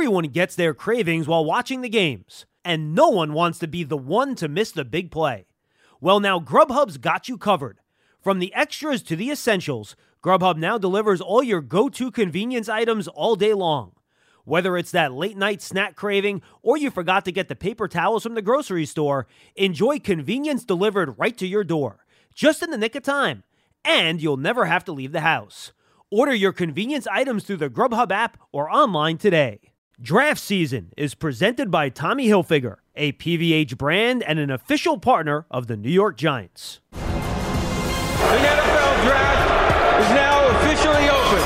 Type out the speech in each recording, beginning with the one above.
Everyone gets their cravings while watching the games, and no one wants to be the one to miss the big play. Well, now Grubhub's got you covered. From the extras to the essentials, Grubhub now delivers all your go to convenience items all day long. Whether it's that late night snack craving or you forgot to get the paper towels from the grocery store, enjoy convenience delivered right to your door, just in the nick of time. And you'll never have to leave the house. Order your convenience items through the Grubhub app or online today. Draft season is presented by Tommy Hilfiger, a PVH brand and an official partner of the New York Giants. The NFL draft is now officially open.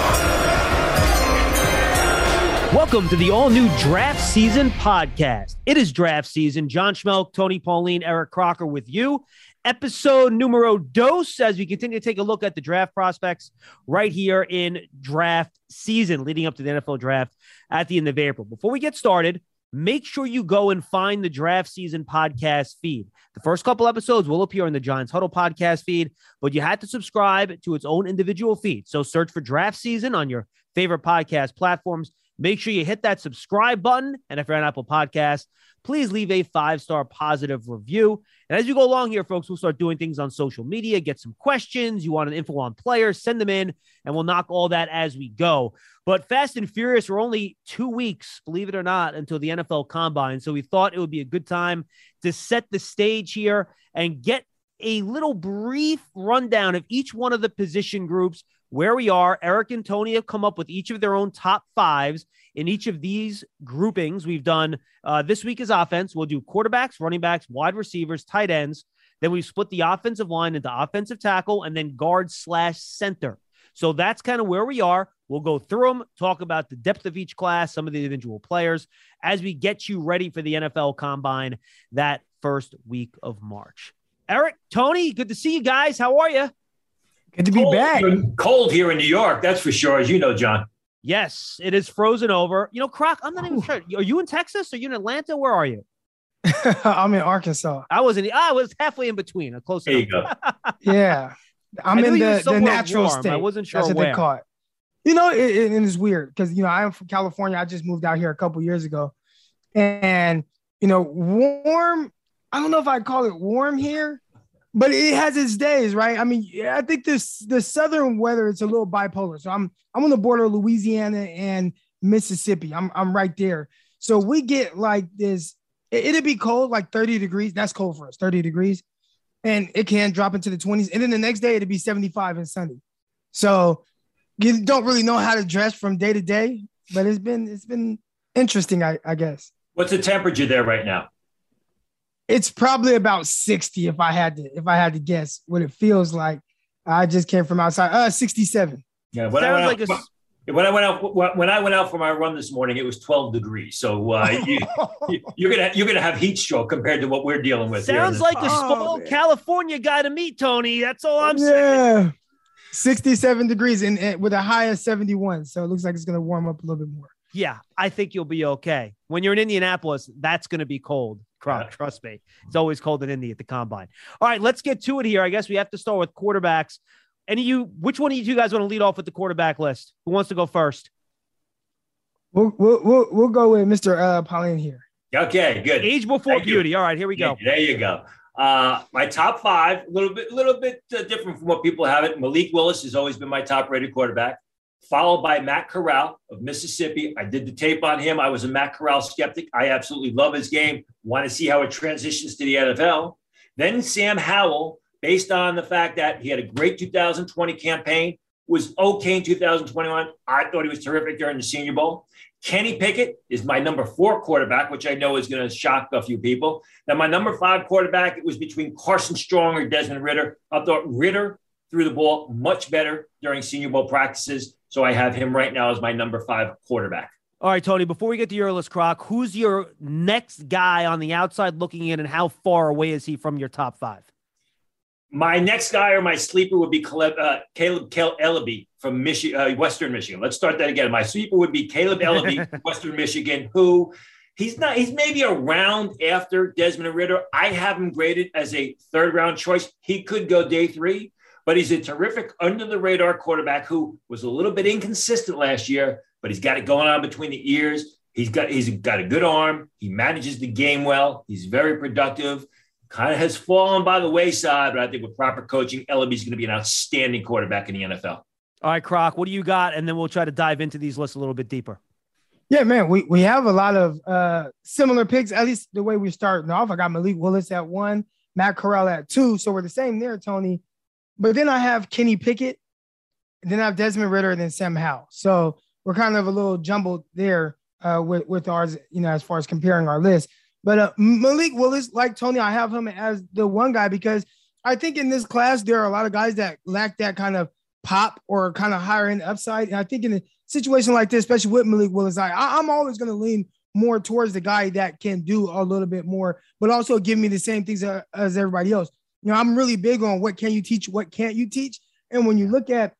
Welcome to the all new draft season podcast. It is draft season. John Schmelk, Tony Pauline, Eric Crocker with you. Episode numero dos as we continue to take a look at the draft prospects right here in draft season leading up to the NFL draft at the end of April. Before we get started, make sure you go and find the draft season podcast feed. The first couple episodes will appear in the Giants Huddle podcast feed, but you had to subscribe to its own individual feed. So search for draft season on your favorite podcast platforms. Make sure you hit that subscribe button. And if you're on Apple Podcasts, please leave a five star positive review. And as you go along here, folks, we'll start doing things on social media, get some questions. You want an info on players, send them in, and we'll knock all that as we go. But Fast and Furious, we're only two weeks, believe it or not, until the NFL combine. So we thought it would be a good time to set the stage here and get a little brief rundown of each one of the position groups where we are. Eric and Tony have come up with each of their own top fives in each of these groupings. We've done uh, this week is offense. We'll do quarterbacks, running backs, wide receivers, tight ends. Then we split the offensive line into offensive tackle and then guard slash center. So that's kind of where we are. We'll go through them, talk about the depth of each class, some of the individual players as we get you ready for the NFL combine that first week of March. Eric, Tony, good to see you guys. How are you? Good to be cold, back. Cold here in New York, that's for sure, as you know, John. Yes, it is frozen over. You know, Croc, I'm not even sure. Are you in Texas? Are you in Atlanta? Where are you? I'm in Arkansas. I was in. I was halfway in between. A close There enough. you go. Yeah, I'm in knew you were the, the natural warm. state. I wasn't sure That's what where. they call it. You know, it, it, and it's weird because you know I'm from California. I just moved out here a couple years ago, and you know, warm. I don't know if I'd call it warm here, but it has its days, right? I mean, I think this the southern weather it's a little bipolar. So I'm I'm on the border of Louisiana and Mississippi. I'm I'm right there. So we get like this. It, it'd be cold, like 30 degrees. That's cold for us, 30 degrees, and it can drop into the 20s. And then the next day it'd be 75 and sunny. So you don't really know how to dress from day to day, but it's been it's been interesting, I, I guess. What's the temperature there right now? It's probably about 60 if I had to if I had to guess what it feels like. I just came from outside. Uh 67. Yeah, when I went like out, a. when I went out when I went out for my run this morning, it was 12 degrees. So uh, you, you're gonna you're gonna have heat stroke compared to what we're dealing with. here in Sounds this- like a Oh, small man. California guy to meet, Tony. That's all I'm saying. yeah. 67 degrees and, and with a high of 71. So it looks like it's gonna warm up a little bit more. Yeah, I think you'll be okay. When you're in Indianapolis, that's going to be cold. Croc, Yeah. trust me. It's always cold in Indy at the combine. All right, let's get to it here. I guess we have to start with quarterbacks. Any of you, which one of you guys want to lead off with the quarterback list? Who wants to go first? We'll we'll we'll, we'll go with Mr. Uh Pauline here. okay, good. Age before Thank you. beauty. All right, here we go. There you go. Uh, my top five, a little bit, little bit uh, different from what people have it. Malik Willis has always been my top-rated quarterback, followed by Matt Corral of Mississippi. I did the tape on him. I was a Matt Corral skeptic. I absolutely love his game. Want to see how it transitions to the NFL. Then Sam Howell, based on the fact that he had a great 2020 campaign, was okay in 2021. I thought he was terrific during the Senior Bowl. Kenny Pickett is my number four quarterback, which I know is going to shock a few people. Now, my number five quarterback, it was between Carson Strong or Desmond Ridder. I thought Ridder threw the ball much better during Senior Bowl practices. So I have him right now as my number five quarterback. All right, Tony, before we get to your list, Croc, who's your next guy on the outside looking in and how far away is he from your top five? My next guy or my sleeper would be Caleb, uh, Caleb Kel- Eleby from Michi- uh, Western Michigan. Let's start that again. My sleeper would be Caleb Eleby, Western Michigan, who he's not, he's maybe a round after Desmond Ridder. I have him graded as a third round choice. He could go day three, but he's a terrific under the radar quarterback who was a little bit inconsistent last year, but he's got it going on between the ears. He's got he's got a good arm. He manages the game well. He's very productive. Kind of has fallen by the wayside, but I think with proper coaching, Eleby's going to be an outstanding quarterback in the NFL. All right, Croc, what do you got? And then we'll try to dive into these lists a little bit deeper. Yeah, man, we, we have a lot of uh, similar picks, at least the way we're starting off. I got Malik Willis at one, Matt Corral at two. So we're the same there, Tony. But then I have Kenny Pickett, then I have Desmond Ridder, and then Sam Howell. So we're kind of a little jumbled there uh, with, with ours, you know, as far as comparing our list. But uh, Malik Willis, like Tony, I have him as the one guy because I think in this class, there are a lot of guys that lack that kind of pop or kind of higher end upside. And I think in a situation like this, especially with Malik Willis, I, I'm always going to lean more towards the guy that can do a little bit more, but also give me the same things as everybody else. You know, I'm really big on what can you teach, what can't you teach. And when you look at,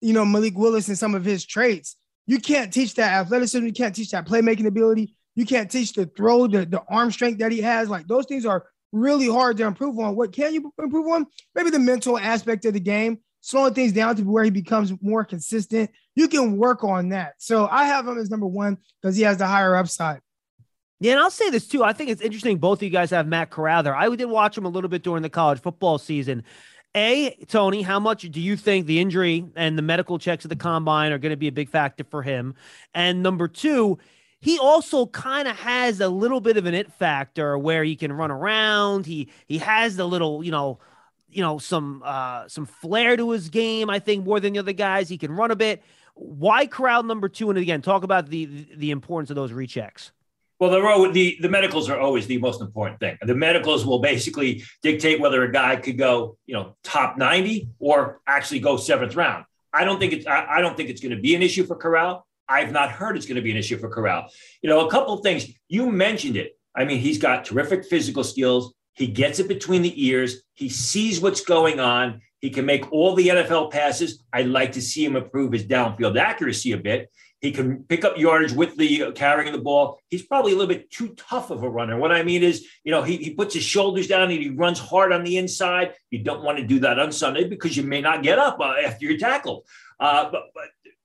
you know, Malik Willis and some of his traits, you can't teach that athleticism, you can't teach that playmaking ability, you can't teach the throw, the, the arm strength that he has. Like those things are really hard to improve on. What can you improve on? Maybe the mental aspect of the game, slowing things down to where he becomes more consistent. You can work on that. So I have him as number one because he has the higher upside. Yeah, and I'll say this too. I think it's interesting. Both of you guys have Matt Corral there. I did watch him a little bit during the college football season. A, Tony, how much do you think the injury and the medical checks at the combine are going to be a big factor for him? And number two, he also kind of has a little bit of an it factor where he can run around. He he has the little, you know, you know, some uh some flair to his game, I think, more than the other guys. He can run a bit. Why Corral number two? And again, talk about the the importance of those rechecks. Well, the, the the medicals are always the most important thing. The medicals will basically dictate whether a guy could go, you know, top ninety or actually go seventh round. I don't think it's I, I don't think it's going to be an issue for Corral. I've not heard it's going to be an issue for Corral. You know, a couple of things. You mentioned it. I mean, he's got terrific physical skills. He gets it between the ears. He sees what's going on. He can make all the NFL passes. I'd like to see him improve his downfield accuracy a bit. He can pick up yardage with the uh, carrying the ball. He's probably a little bit too tough of a runner. What I mean is, you know, he, he puts his shoulders down and he runs hard on the inside. You don't want to do that on Sunday because you may not get up uh, after you're tackled. Uh, but, but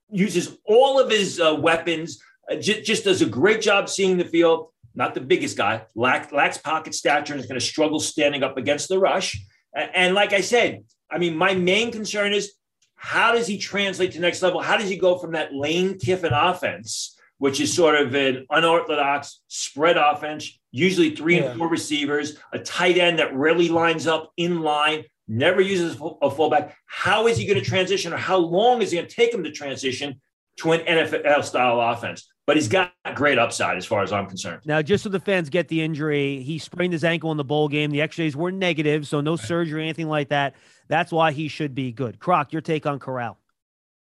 uses all of his uh, weapons, uh, j- just does a great job seeing the field. Not the biggest guy, lack, lacks pocket stature, and is going to struggle standing up against the rush. And, and like I said, I mean, my main concern is how does he translate to the next level? How does he go from that Lane Kiffin offense, which is sort of an unorthodox spread offense, usually three yeah. and four receivers, a tight end that rarely lines up in line, never uses a fullback. How is he going to transition, or how long is it going to take him to transition to an NFL style offense? But he's got great upside as far as I'm concerned. Now, just so the fans get the injury, he sprained his ankle in the bowl game. The X-rays were negative, so no surgery, anything like that. That's why he should be good. Croc, your take on Corral?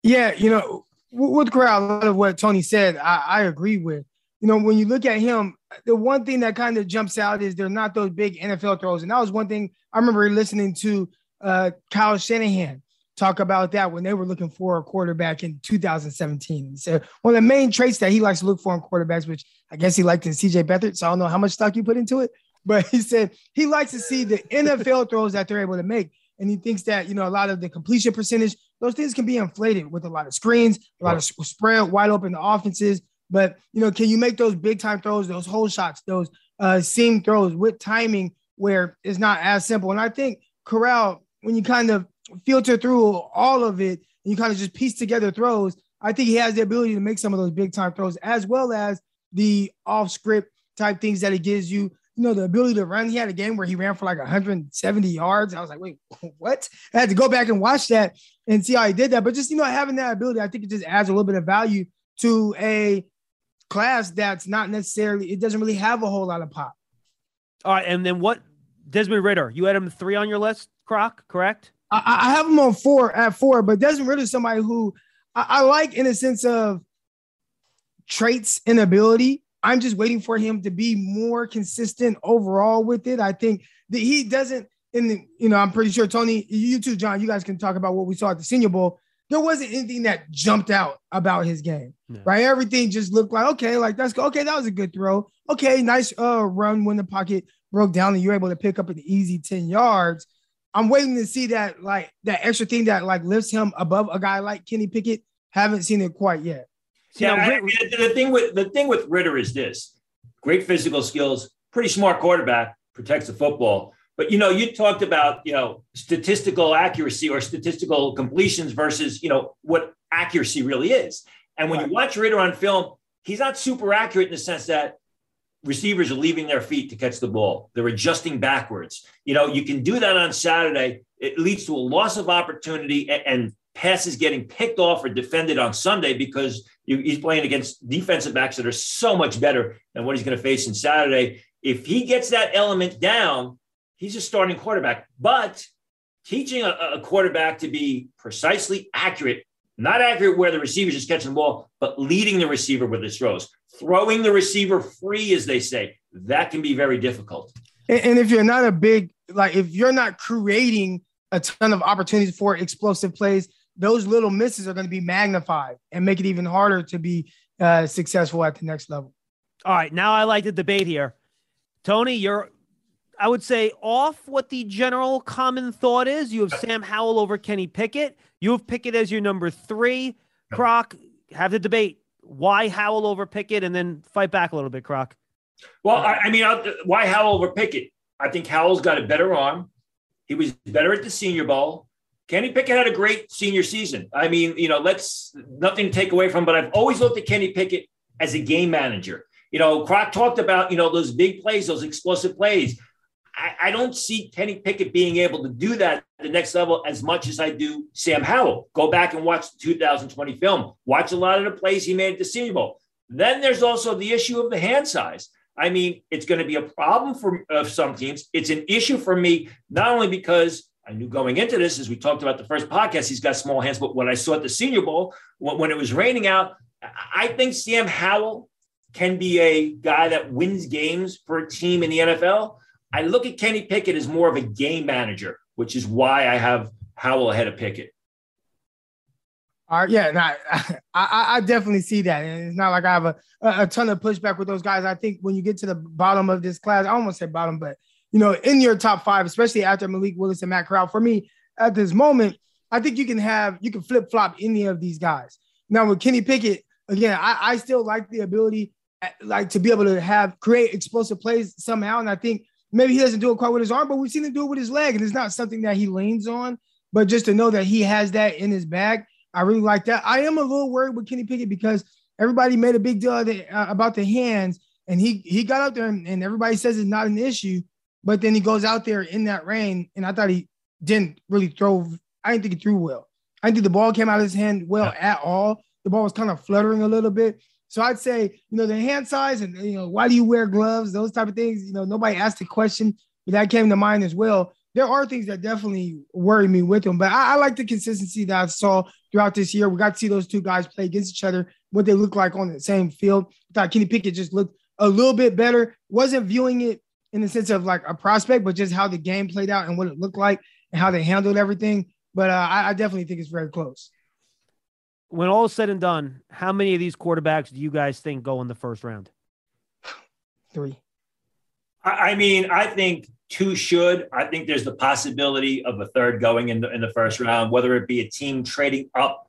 Yeah, you know, with Corral, a lot of what Tony said, I, I agree with. You know, when you look at him, the one thing that kind of jumps out is they're not those big NFL throws, and that was one thing I remember listening to uh, Kyle Shanahan talk about that when they were looking for a quarterback in 2017. He said one of the main traits that he likes to look for in quarterbacks, which I guess he liked in CJ Beathard. So I don't know how much stock you put into it, but he said he likes to see the NFL throws that they're able to make. And he thinks that, you know, a lot of the completion percentage, those things can be inflated with a lot of screens, a lot of spread wide open the offenses. But, you know, can you make those big time throws, those hole shots, those uh, seam throws with timing where it's not as simple? And I think Corral, when you kind of filter through all of it and you kind of just piece together throws, I think he has the ability to make some of those big time throws as well as the off script type things that he gives you. You know, the ability to run. He had a game where he ran for like 170 yards. I was like, wait, what? I had to go back and watch that and see how he did that. But just, you know, having that ability, I think it just adds a little bit of value to a class that's not necessarily, it doesn't really have a whole lot of pop. All right. And then what Desmond Ridder, you had him three on your list, Croc, correct? I, I have him on four at four, but Desmond Ridder is somebody who I, I like in a sense of traits and ability. I'm just waiting for him to be more consistent overall with it. I think that he doesn't, in the, you know, I'm pretty sure Tony, you too, John, you guys can talk about what we saw at the Senior Bowl. There wasn't anything that jumped out about his game, right? Everything just looked like okay, like that's okay. That was a good throw. Okay, nice uh, run when the pocket broke down and you're able to pick up an easy 10 yards. I'm waiting to see that like that extra thing that like lifts him above a guy like Kenny Pickett. Haven't seen it quite yet. Yeah, now, I the, the thing with the thing with Ridder is this: great physical skills, pretty smart quarterback, protects the football. But you know, you talked about you know statistical accuracy or statistical completions versus you know what accuracy really is. And when you watch Ridder on film, he's not super accurate in the sense that receivers are leaving their feet to catch the ball. They're adjusting backwards. You know, you can do that on Saturday. It leads to a loss of opportunity and, passes getting picked off or defended on Sunday because he's playing against defensive backs that are so much better than what he's going to face in Saturday. If he gets that element down, he's a starting quarterback. But teaching a, a quarterback to be precisely accurate, not accurate where the receiver's just catching the ball, but leading the receiver with his throws, throwing the receiver free, as they say, that can be very difficult. And, and if you're not a big, like if you're not creating a ton of opportunities for explosive plays, those little misses are going to be magnified and make it even harder to be uh, successful at the next level. All right, now I like the debate here. Tony, you're, I would say, off what the general common thought is. You have Sam Howell over Kenny Pickett. You have Pickett as your number three. Croc, have the debate. Why Howell over Pickett? And then fight back a little bit, Croc. Well, I, I mean, I'll, why Howell over Pickett? I think Howell's got a better arm. He was better at the Senior Bowl. Kenny Pickett had a great senior season. I mean, you know, let's nothing to take away from, but I've always looked at Kenny Pickett as a game manager. You know, Croc talked about, you know, those big plays, those explosive plays. I, I, don't see Kenny Pickett being able to do that at the next level as much as I do Sam Howell. Go back and watch the 2020 film. Watch a lot of the plays he made at the Senior Bowl. Then there's also the issue of the hand size. I mean, it's going to be a problem for uh, some teams. It's an issue for me, not only because I knew going into this, as we talked about the first podcast, he's got small hands. But when I saw at the Senior Bowl, when it was raining out, I think Sam Howell can be a guy that wins games for a team in the NFL. I look at Kenny Pickett as more of a game manager, which is why I have Howell ahead of Pickett. All right, yeah, nah, I, I definitely see that, and it's not like I have a, a ton of pushback with those guys. I think when you get to the bottom of this class, I almost said bottom, but you know, in your top five, especially after Malik Willis and Matt Corral, for me at this moment, I think you can have you can flip flop any of these guys. Now with Kenny Pickett, again, I, I still like the ability, like to be able to have create explosive plays somehow, and I think maybe he doesn't do it quite with his arm, but we've seen him do it with his leg, and it's not something that he leans on. But just to know that he has that in his bag, I really like that. I am a little worried with Kenny Pickett because everybody made a big deal uh, about the hands, and he he got up there, and, and everybody says it's not an issue. But then he goes out there in that rain, and I thought he didn't really throw. I didn't think he threw well. I didn't think the ball came out of his hand well at all. The ball was kind of fluttering a little bit. So I'd say, you know, the hand size and you know, why do you wear gloves? Those type of things. You know, nobody asked the question, but that came to mind as well. There are things that definitely worry me with him, but I, I like the consistency that I saw throughout this year. We got to see those two guys play against each other, what they look like on the same field. I thought Kenny Pickett just looked a little bit better. Wasn't viewing it in the sense of like a prospect, but just how the game played out and what it looked like and how they handled everything. But uh, I, I, definitely think it's very close. When all is said and done, how many of these quarterbacks do you guys think go in the first round? Three. I mean, I think two should. I think there's the possibility of a third going in the, in the first round, whether it be a team trading up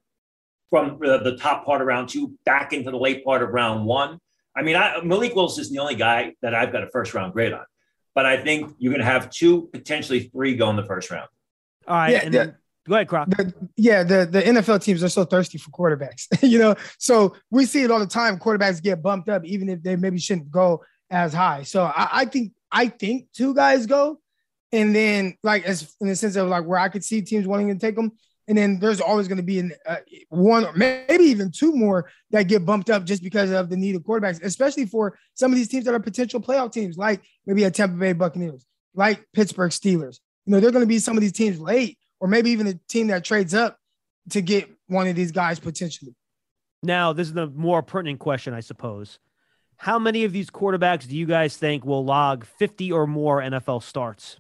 from the, the top part of round two back into the late part of round one. I mean, I, Malik Willis is the only guy that I've got a first round grade on, but I think you're going to have two, potentially three go in the first round. All right. Yeah, then, go ahead, Croc. The, yeah, the, the NFL teams are so thirsty for quarterbacks, you know. So we see it all the time. Quarterbacks get bumped up, even if they maybe shouldn't go as high. So I, I think I think two guys go, and then like as in the sense of like where I could see teams wanting to take them, and then there's always going to be an, uh, one, or maybe even two more that get bumped up just because of the need of quarterbacks, especially for some of these teams that are potential playoff teams, like maybe a Tampa Bay Buccaneers, like Pittsburgh Steelers. You know, they're going to be some of these teams late, or maybe even a team that trades up to get one of these guys potentially. Now, this is the more pertinent question, I suppose. How many of these quarterbacks do you guys think will log 50 or more NFL starts?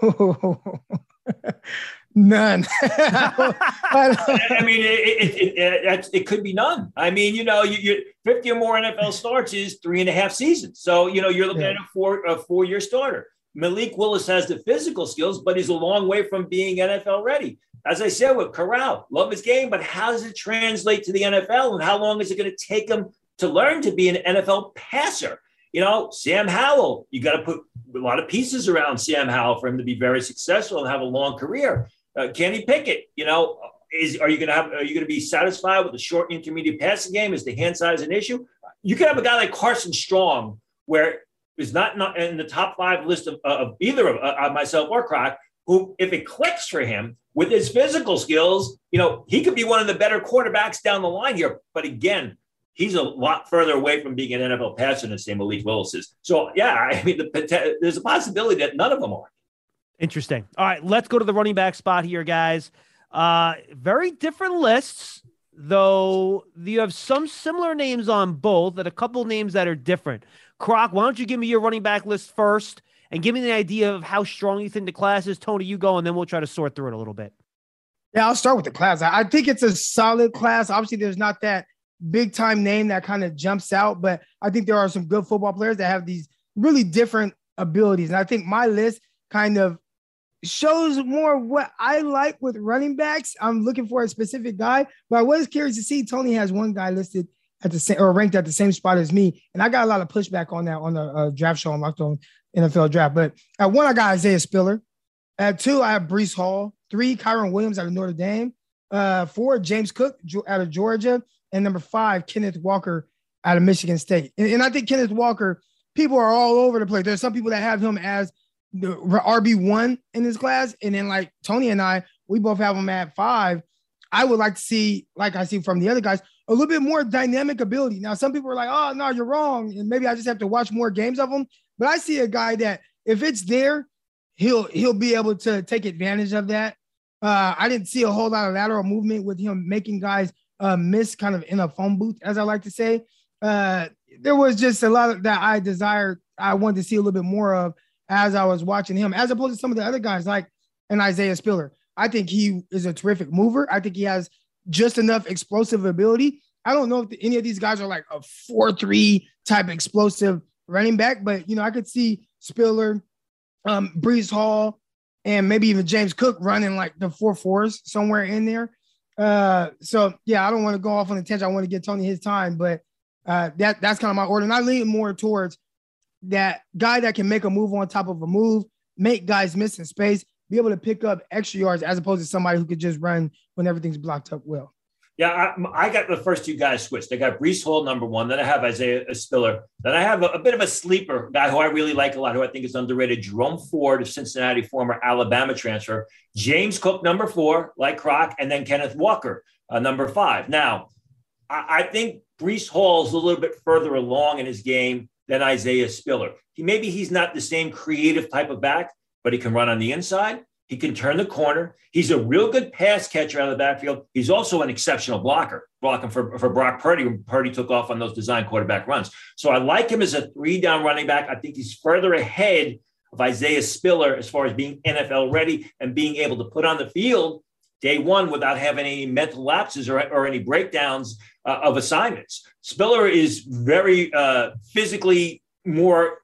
None. I mean, it, it, it, it, could be none. I mean, you know, you, you 50 or more NFL starts is three and a half seasons. So, you know, you're looking yeah. at a four a four year starter. Malik Willis has the physical skills, but he's a long way from being NFL ready. As I said with Corral, love his game, but how does it translate to the NFL? And how long is it going to take him to learn to be an NFL passer? You know, Sam Howell, you got to put a lot of pieces around Sam Howell for him to be very successful and have a long career. Uh, Kenny Pickett, you know, is are you going to have are you going to be satisfied with the short intermediate passing game? Is the hand size an issue? You could have a guy like Carson Strong, where is not, not in the top five list of, of either of uh, myself or Croc, who, if it clicks for him with his physical skills, you know, he could be one of the better quarterbacks down the line here. But again, he's a lot further away from being an NFL passer than Malik Willis is. So yeah, I mean, the, there's a possibility that none of them are. Interesting. All right, let's go to the running back spot here, guys. Uh, very different lists, though. You have some similar names on both, and a couple names that are different. Croc, why don't you give me your running back list first, and give me the idea of how strong you think the class is. Tony, you go, and then we'll try to sort through it a little bit. Yeah, I'll start with the class. I think it's a solid class. Obviously, there's not that big time name that kind of jumps out, but I think there are some good football players that have these really different abilities. And I think my list kind of shows more what I like with running backs. I'm looking for a specific guy, but I was curious to see Tony has one guy listed at the same or ranked at the same spot as me, and I got a lot of pushback on that on the uh, draft show on Locked On NFL Draft. But at one, I got Isaiah Spiller. At two, I have Breece Hall. Three, Kyren Williams out of Notre Dame. Uh, four, James Cook out of Georgia, and number five, Kenneth Walker out of Michigan State. And, and I think Kenneth Walker, people are all over the place. There's some people that have him as the RB one in this class, and then like Tony and I, we both have him at five. I would like to see, like I see from the other guys, a little bit more dynamic ability. Now, some people are like, "Oh no, you're wrong," and maybe I just have to watch more games of him. But I see a guy that if it's there, he'll he'll be able to take advantage of that. Uh, I didn't see a whole lot of lateral movement with him making guys uh, miss kind of in a phone booth, as I like to say. Uh, there was just a lot of that I desired, I wanted to see a little bit more of as I was watching him, as opposed to some of the other guys like an Isaiah Spiller. I think he is a terrific mover. I think he has just enough explosive ability. I don't know if any of these guys are like a 4 3 type explosive running back, but you know, I could see Spiller, um, Breece Hall, and maybe even James Cook running like the four fours somewhere in there. Uh, so yeah, I don't want to go off on a tangent. I want to get Tony his time, but uh, that that's kind of my order. And I lean more towards that guy that can make a move on top of a move, make guys miss in space, be able to pick up extra yards as opposed to somebody who could just run when everything's blocked up well. Yeah, I, I, got the first two guys switched. I got Breece Hall number one. Then I have Isaiah Spiller. Then I have a, a, bit of a sleeper guy who I really like a lot, who I think is underrated. Jerome Ford of Cincinnati, former Alabama transfer. James Cook number four, like Croc, and then Kenneth Walker uh, number five. Now, I, I think Breece Hall is a little bit further along in his game than Isaiah Spiller. He maybe he's not the same creative type of back, but he can run on the inside. He can turn the corner. He's a real good pass catcher out of the backfield. He's also an exceptional blocker, blocking for, for Brock Purdy when Purdy took off on those design quarterback runs. So I like him as a three down running back. I think he's further ahead of Isaiah Spiller as far as being NFL ready and being able to put on the field day one without having any mental lapses or, or any breakdowns uh, of assignments. Spiller is very uh, physically more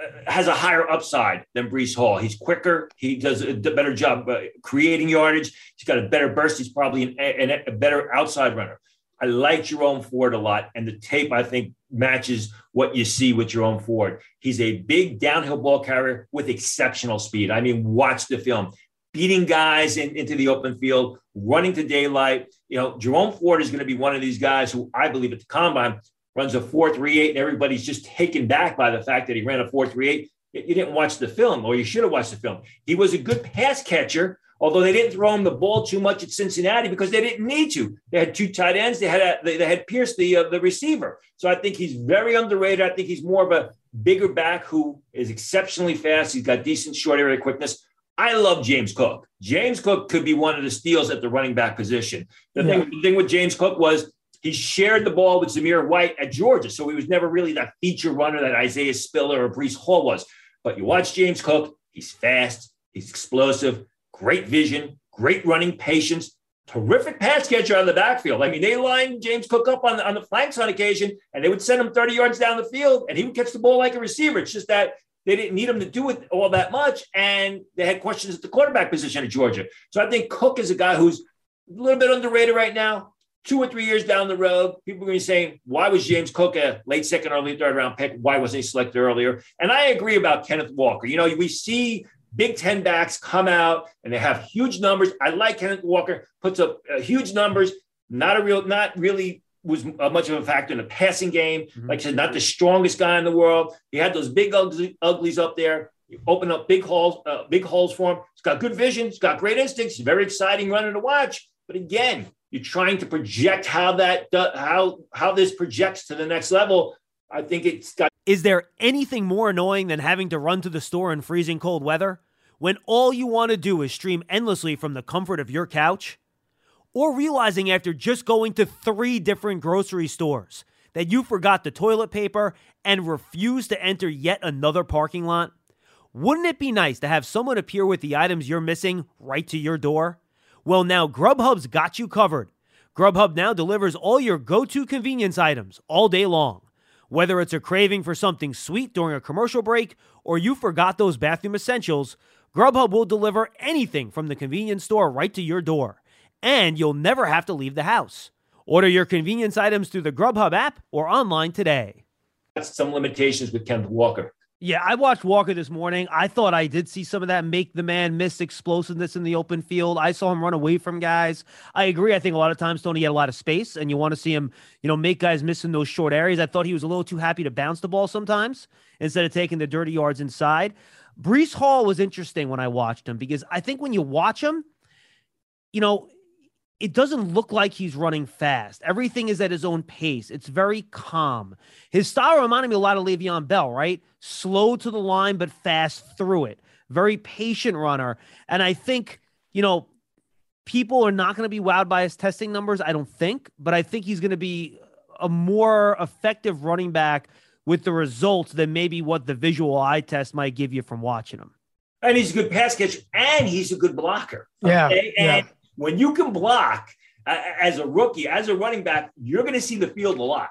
uh, has a higher upside than Breece Hall. He's quicker. He does a better job uh, creating yardage. He's got a better burst. He's probably an, an, a better outside runner. I like Jerome Ford a lot, and the tape I think matches what you see with Jerome Ford. He's a big downhill ball carrier with exceptional speed. I mean, watch the film beating guys in, into the open field, running to daylight. You know, Jerome Ford is going to be one of these guys who I believe at the combine runs a 4.38, and everybody's just taken back by the fact that he ran a 4.38. You didn't watch the film, or you should have watched the film. He was a good pass catcher, although they didn't throw him the ball too much at Cincinnati because they didn't need to. They had two tight ends. They had a, they, they had Pierce, the uh, the receiver. So I think he's very underrated. I think he's more of a bigger back who is exceptionally fast. He's got decent short area quickness. I love James Cook. James Cook could be one of the steals at the running back position. The, yeah. thing, the thing with James Cook was he shared the ball with Zamir White at Georgia. So he was never really that feature runner that Isaiah Spiller or Breece Hall was. But you watch James Cook, he's fast, he's explosive, great vision, great running patience, terrific pass catcher on the backfield. I mean, they lined James Cook up on, the, on the flanks on occasion, and they would send him 30 yards down the field, and he would catch the ball like a receiver. It's just that they didn't need him to do it all that much. And they had questions at the quarterback position at Georgia. So I think Cook is a guy who's a little bit underrated right now. Two or three years down the road, people are going to be saying, why was James Cook a late second late third round pick? Why wasn't he selected earlier? And I agree about Kenneth Walker. You know, we see Big Ten backs come out and they have huge numbers. I like Kenneth Walker, puts up uh, huge numbers, not a real, not really was much of a factor in the passing game. Mm-hmm. Like I said, not the strongest guy in the world. He had those big ugly, uglies up there. You open up big holes, uh, big holes for him. He's got good vision. He's got great instincts. He's very exciting running to watch. But again, you're trying to project how that how how this projects to the next level. I think it's got. Is there anything more annoying than having to run to the store in freezing cold weather when all you want to do is stream endlessly from the comfort of your couch? Or realizing after just going to three different grocery stores that you forgot the toilet paper and refused to enter yet another parking lot? Wouldn't it be nice to have someone appear with the items you're missing right to your door? Well, now Grubhub's got you covered. Grubhub now delivers all your go to convenience items all day long. Whether it's a craving for something sweet during a commercial break or you forgot those bathroom essentials, Grubhub will deliver anything from the convenience store right to your door and you'll never have to leave the house. Order your convenience items through the Grubhub app or online today. That's some limitations with Kenneth Walker. Yeah, I watched Walker this morning. I thought I did see some of that make the man miss explosiveness in the open field. I saw him run away from guys. I agree. I think a lot of times Tony had a lot of space, and you want to see him, you know, make guys miss in those short areas. I thought he was a little too happy to bounce the ball sometimes instead of taking the dirty yards inside. Breece Hall was interesting when I watched him because I think when you watch him, you know, it doesn't look like he's running fast. Everything is at his own pace. It's very calm. His style reminded me a lot of Le'Veon Bell, right? Slow to the line, but fast through it. Very patient runner. And I think, you know, people are not going to be wowed by his testing numbers, I don't think, but I think he's going to be a more effective running back with the results than maybe what the visual eye test might give you from watching him. And he's a good pass catcher and he's a good blocker. Yeah. Okay? And yeah when you can block uh, as a rookie, as a running back, you're going to see the field a lot.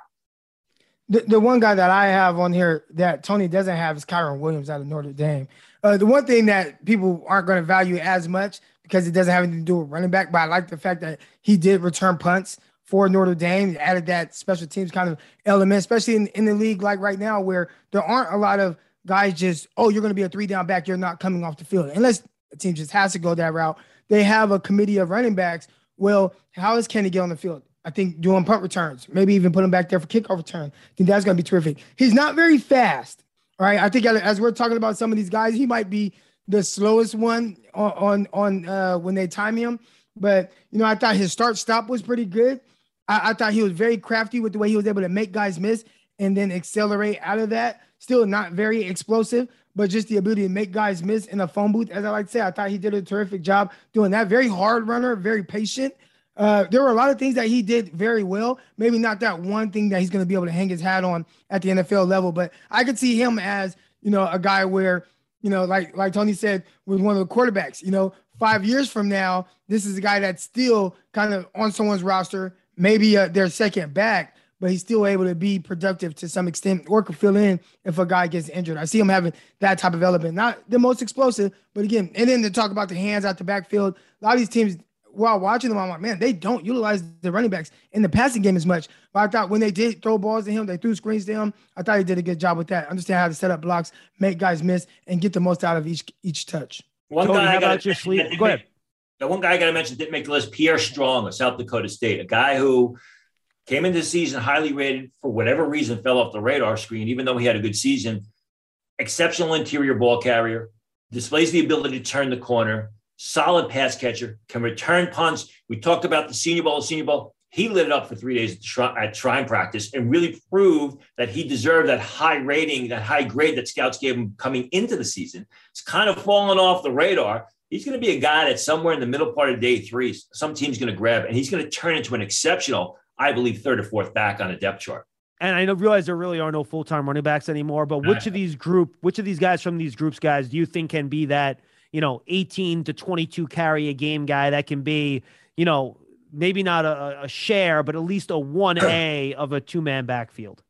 The, the one guy that I have on here that Tony doesn't have is Kyren Williams out of Notre Dame. Uh, the one thing that people aren't going to value as much because it doesn't have anything to do with running back, but I like the fact that he did return punts for Notre Dame, added that special teams kind of element, especially in, in the league like right now where there aren't a lot of guys just, oh, you're going to be a three down back, you're not coming off the field. Unless the team just has to go that route they have a committee of running backs. Well, how is Kenny get on the field? I think doing punt returns, maybe even put him back there for kickoff return. I think that's going to be terrific. He's not very fast, right? I think as we're talking about some of these guys, he might be the slowest one on on, on uh, when they time him. But you know, I thought his start stop was pretty good. I, I thought he was very crafty with the way he was able to make guys miss and then accelerate out of that. Still not very explosive, but just the ability to make guys miss in a phone booth. As I like to say, I thought he did a terrific job doing that. Very hard runner, very patient. Uh, there were a lot of things that he did very well. Maybe not that one thing that he's going to be able to hang his hat on at the NFL level, but I could see him as you know a guy where you know like like Tony said with one of the quarterbacks. You know, five years from now, this is a guy that's still kind of on someone's roster, maybe uh, their second back, but he's still able to be productive to some extent or can fill in if a guy gets injured. I see him having that type of element. Not the most explosive, but again, and then to talk about the hands out the backfield, a lot of these teams, while watching them, I'm like, man, they don't utilize the running backs in the passing game as much. But I thought when they did throw balls to him, they threw screens to him. I thought he did a good job with that. Understand how to set up blocks, make guys miss, and get the most out of each each touch. One Tony, guy about your sleep. Go ahead. The one guy I got to mention didn't make the list. Pierre Strong of South Dakota State, a guy who Came into the season highly rated for whatever reason, fell off the radar screen, even though he had a good season. Exceptional interior ball carrier, displays the ability to turn the corner, solid pass catcher, can return punts. We talked about the Senior Bowl, Senior ball. He lit it up for three days at, shrine, at shrine practice and really proved that he deserved that high rating, that high grade that scouts gave him coming into the season. It's kind of fallen off the radar. He's going to be a guy that somewhere in the middle part of day three. Some team's going to grab, and he's going to turn into an exceptional I believe, third or fourth back on a depth chart. And I realize there really are no full time running backs anymore, but which of these group, which of these guys from these groups, guys, do you think can be that, you know, 18 to 22 carry a game guy that can be, you know, maybe not a, a share, but at least a 1A of a two man backfield?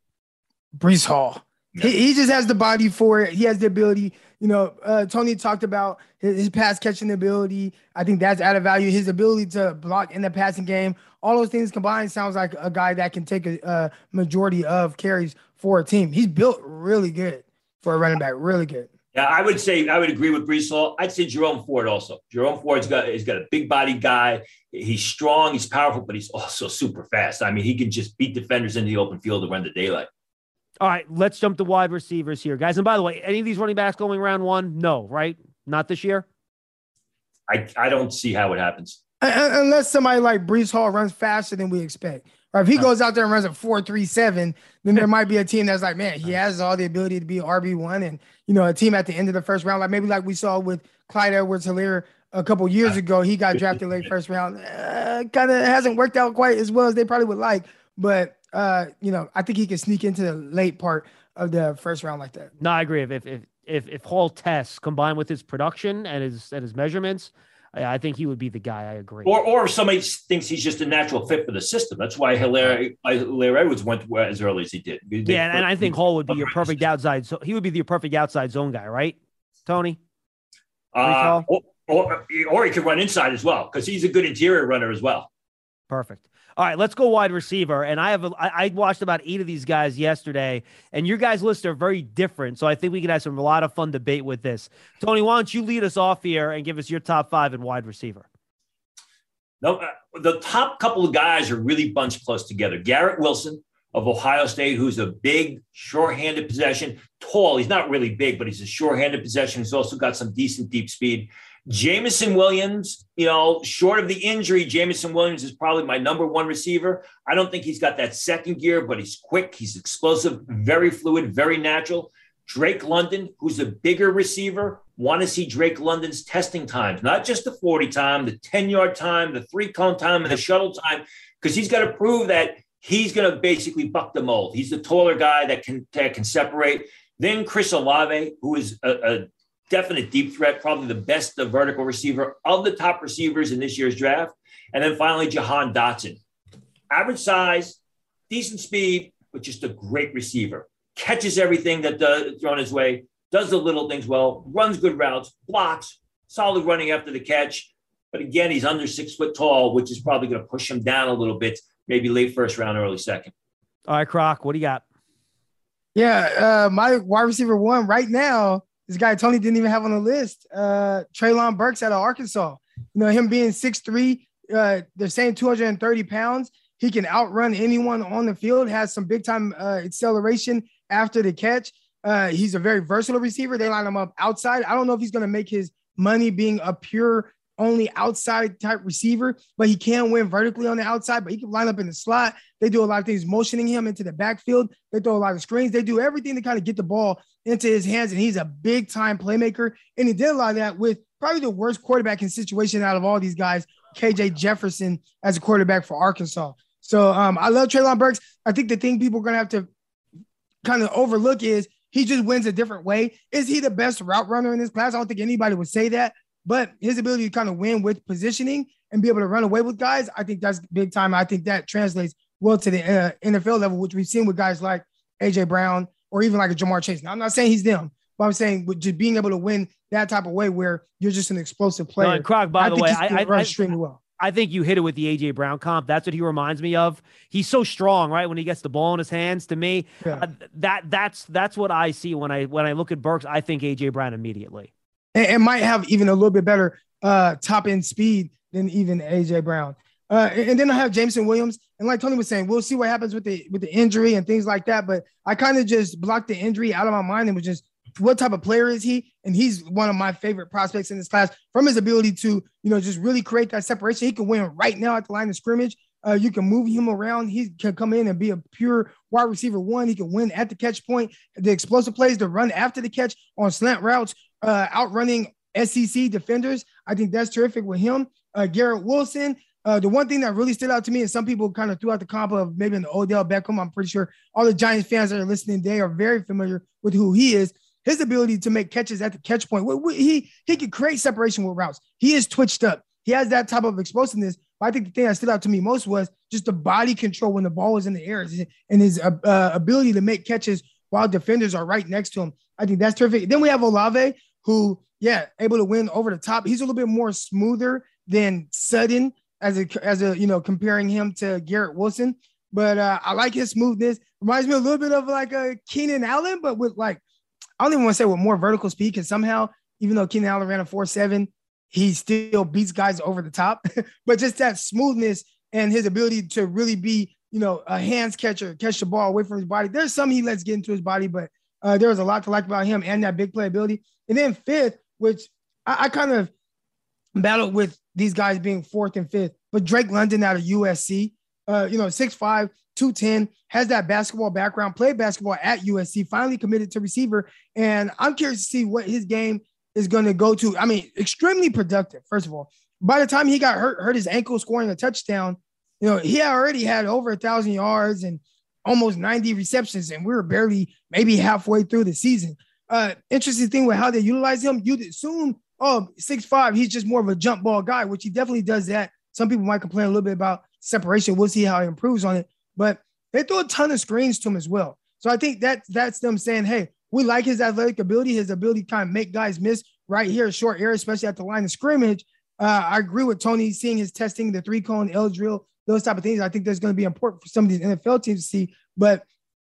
Breece Hall. He, he just has the body for it. He has the ability. You know, uh, Tony talked about his, his, pass catching ability. I think that's added value. His ability to block in the passing game. All those things combined sounds like a guy that can take a, a majority of carries for a team. He's built really good for a running back. Really good. Yeah, I would say I would agree with Breece Hall. I'd say Jerome Ford also. Jerome Ford's got he's got a big body guy. He's strong, he's powerful, but he's also super fast. I mean, he can just beat defenders into the open field to run the daylight. All right, let's jump to wide receivers here, guys. And by the way, any of these running backs going round one? No, right? Not this year. I I don't see how it happens unless somebody like Breece Hall runs faster than we expect. Or if he goes out there and runs a four three seven, then there might be a team that's like, man, he has all the ability to be RB one, and you know, a team at the end of the first round, like maybe like we saw with Clyde Edwards-Helaire a couple years ago, he got drafted late first round. Uh, kind of hasn't worked out quite as well as they probably would like, but uh, you know, I think he can sneak into the late part of the first round like that. No, I agree. If if if if Hall tests combined with his production and his and his measurements, I think he would be the guy. I agree. Or, or if somebody thinks he's just a natural fit for the system. That's why Helaire, Helaire Edwards went as early as he did. yeah, and I think Hall would be your perfect outside. So he would be the perfect outside zone guy, right, Tony? Uh, or, or, or he could run inside as well because he's a good interior runner as well. Perfect. All right, let's go wide receiver. And I have a, I, I watched about eight of these guys yesterday, and your guys' lists are very different. So I think we can have some a lot of fun debate with this. Tony, why don't you lead us off here and give us your top five in wide receiver? No, uh, the top couple of guys are really bunched close together. Garrett Wilson of Ohio State, who's a big, short-handed possession, tall. He's not really big, but he's a short-handed possession. He's also got some decent deep speed. Jameson Williams, you know, short of the injury, Jameson Williams is probably my number one receiver. I don't think he's got that second gear, but he's quick, he's explosive, very fluid, very natural. Drake London, who's a bigger receiver, want to see Drake London's testing times, not just the 40 time, the 10 yard time, the three cone time, and the shuttle time, because he's got to prove that he's going to basically buck the mold. He's the taller guy that can, that can separate. Then Chris Olave, who is a, a definite deep threat, probably the best the vertical receiver of the top receivers in this year's draft. And then finally, Jahan Dotson. Average size, decent speed, but just a great receiver. Catches everything that does thrown his way, does the little things well, runs good routes, blocks, solid running after the catch. But again, he's under six foot tall, which is probably going to push him down a little bit, maybe late first round, early second. All right, Croc, what do you got? Yeah, uh, my wide receiver one right now this guy Tony didn't even have on the list. Uh, Treylon Burks out of Arkansas. You know, him being 6'3, uh, they're saying 230 pounds. He can outrun anyone on the field, has some big time uh, acceleration after the catch. Uh, he's a very versatile receiver. They line him up outside. I don't know if he's going to make his money being a pure only outside type receiver, but he can win vertically on the outside, but he can line up in the slot. They do a lot of things motioning him into the backfield. They throw a lot of screens. They do everything to kind of get the ball into his hands, and he's a big time playmaker. And he did a lot of that with probably the worst quarterback in situation out of all these guys, KJ Jefferson, as a quarterback for Arkansas. So um, I love Treylon Burks. I think the thing people are going to have to kind of overlook is he just wins a different way. Is he the best route runner in this class? I don't think anybody would say that, but his ability to kind of win with positioning and be able to run away with guys, I think that's big time. I think that translates well to the uh, NFL level, which we've seen with guys like AJ Brown or even like a Ja'Marr Chase. Now, I'm not saying he's them, but I'm saying with just being able to win that type of way where you're just an explosive player. No, Croc, by I the way, I, I, run extremely well. I think you hit it with the AJ Brown comp. That's what he reminds me of. He's so strong, right? When he gets the ball in his hands. To me, yeah. uh, that that's that's what I see when I when I look at Burks. I think AJ Brown immediately. And, and might have even a little bit better uh, top end speed than even AJ Brown. Uh, and then I have Jameson Williams, and like Tony was saying, we'll see what happens with the with the injury and things like that. But I kind of just blocked the injury out of my mind and was just what type of player is he? And he's one of my favorite prospects in this class from his ability to, you know, just really create that separation. He can win right now at the line of scrimmage. Uh, you can move him around. He can come in and be a pure wide receiver one. He can win at the catch point. The explosive plays to run after the catch on slant routes, uh, outrunning SEC defenders. I think that's terrific with him. Uh, Garrett Wilson. Uh, the one thing that really stood out to me, and some people kind of threw out the comp of maybe an Odell Beckham. I'm pretty sure all the Giants fans that are listening today are very familiar with who he is. His ability to make catches at the catch point. He he can create separation with routes. He is twitched up. He has that type of explosiveness. But I think the thing that stood out to me most was just the body control when the ball was in the air and his uh, uh, ability to make catches while defenders are right next to him. I think that's terrific. Then we have Olave, who, yeah, able to win over the top. He's a little bit more smoother than Sutton as a as a you know comparing him to Garrett Wilson. But uh, I like his smoothness. Reminds me a little bit of like a Keenan Allen, but with like I don't even want to say with more vertical speed because somehow, even though Keenan Allen ran a 4-7, he still beats guys over the top. but just that smoothness and his ability to really be, you know, a hands catcher, catch the ball away from his body. There's some he lets get into his body, but uh, there was a lot to like about him and that big playability. And then fifth, which I, I kind of battled with these guys being fourth and fifth, but Drake London out of USC, uh, you know, 6'5, 210, has that basketball background, played basketball at USC, finally committed to receiver. And I'm curious to see what his game is going to go to. I mean, extremely productive, first of all. By the time he got hurt, hurt his ankle scoring a touchdown, you know, he already had over a thousand yards and almost 90 receptions, and we were barely maybe halfway through the season. Uh, interesting thing with how they utilize him, you'd assume, oh, six five, he's just more of a jump ball guy, which he definitely does that. Some people might complain a little bit about separation. We'll see how he improves on it. But they throw a ton of screens to him as well. So I think that that's them saying, hey, we like his athletic ability, his ability to kind of make guys miss right here, short area, especially at the line of scrimmage. Uh, I agree with Tony seeing his testing, the three cone, L drill, those type of things. I think that's going to be important for some of these NFL teams to see. But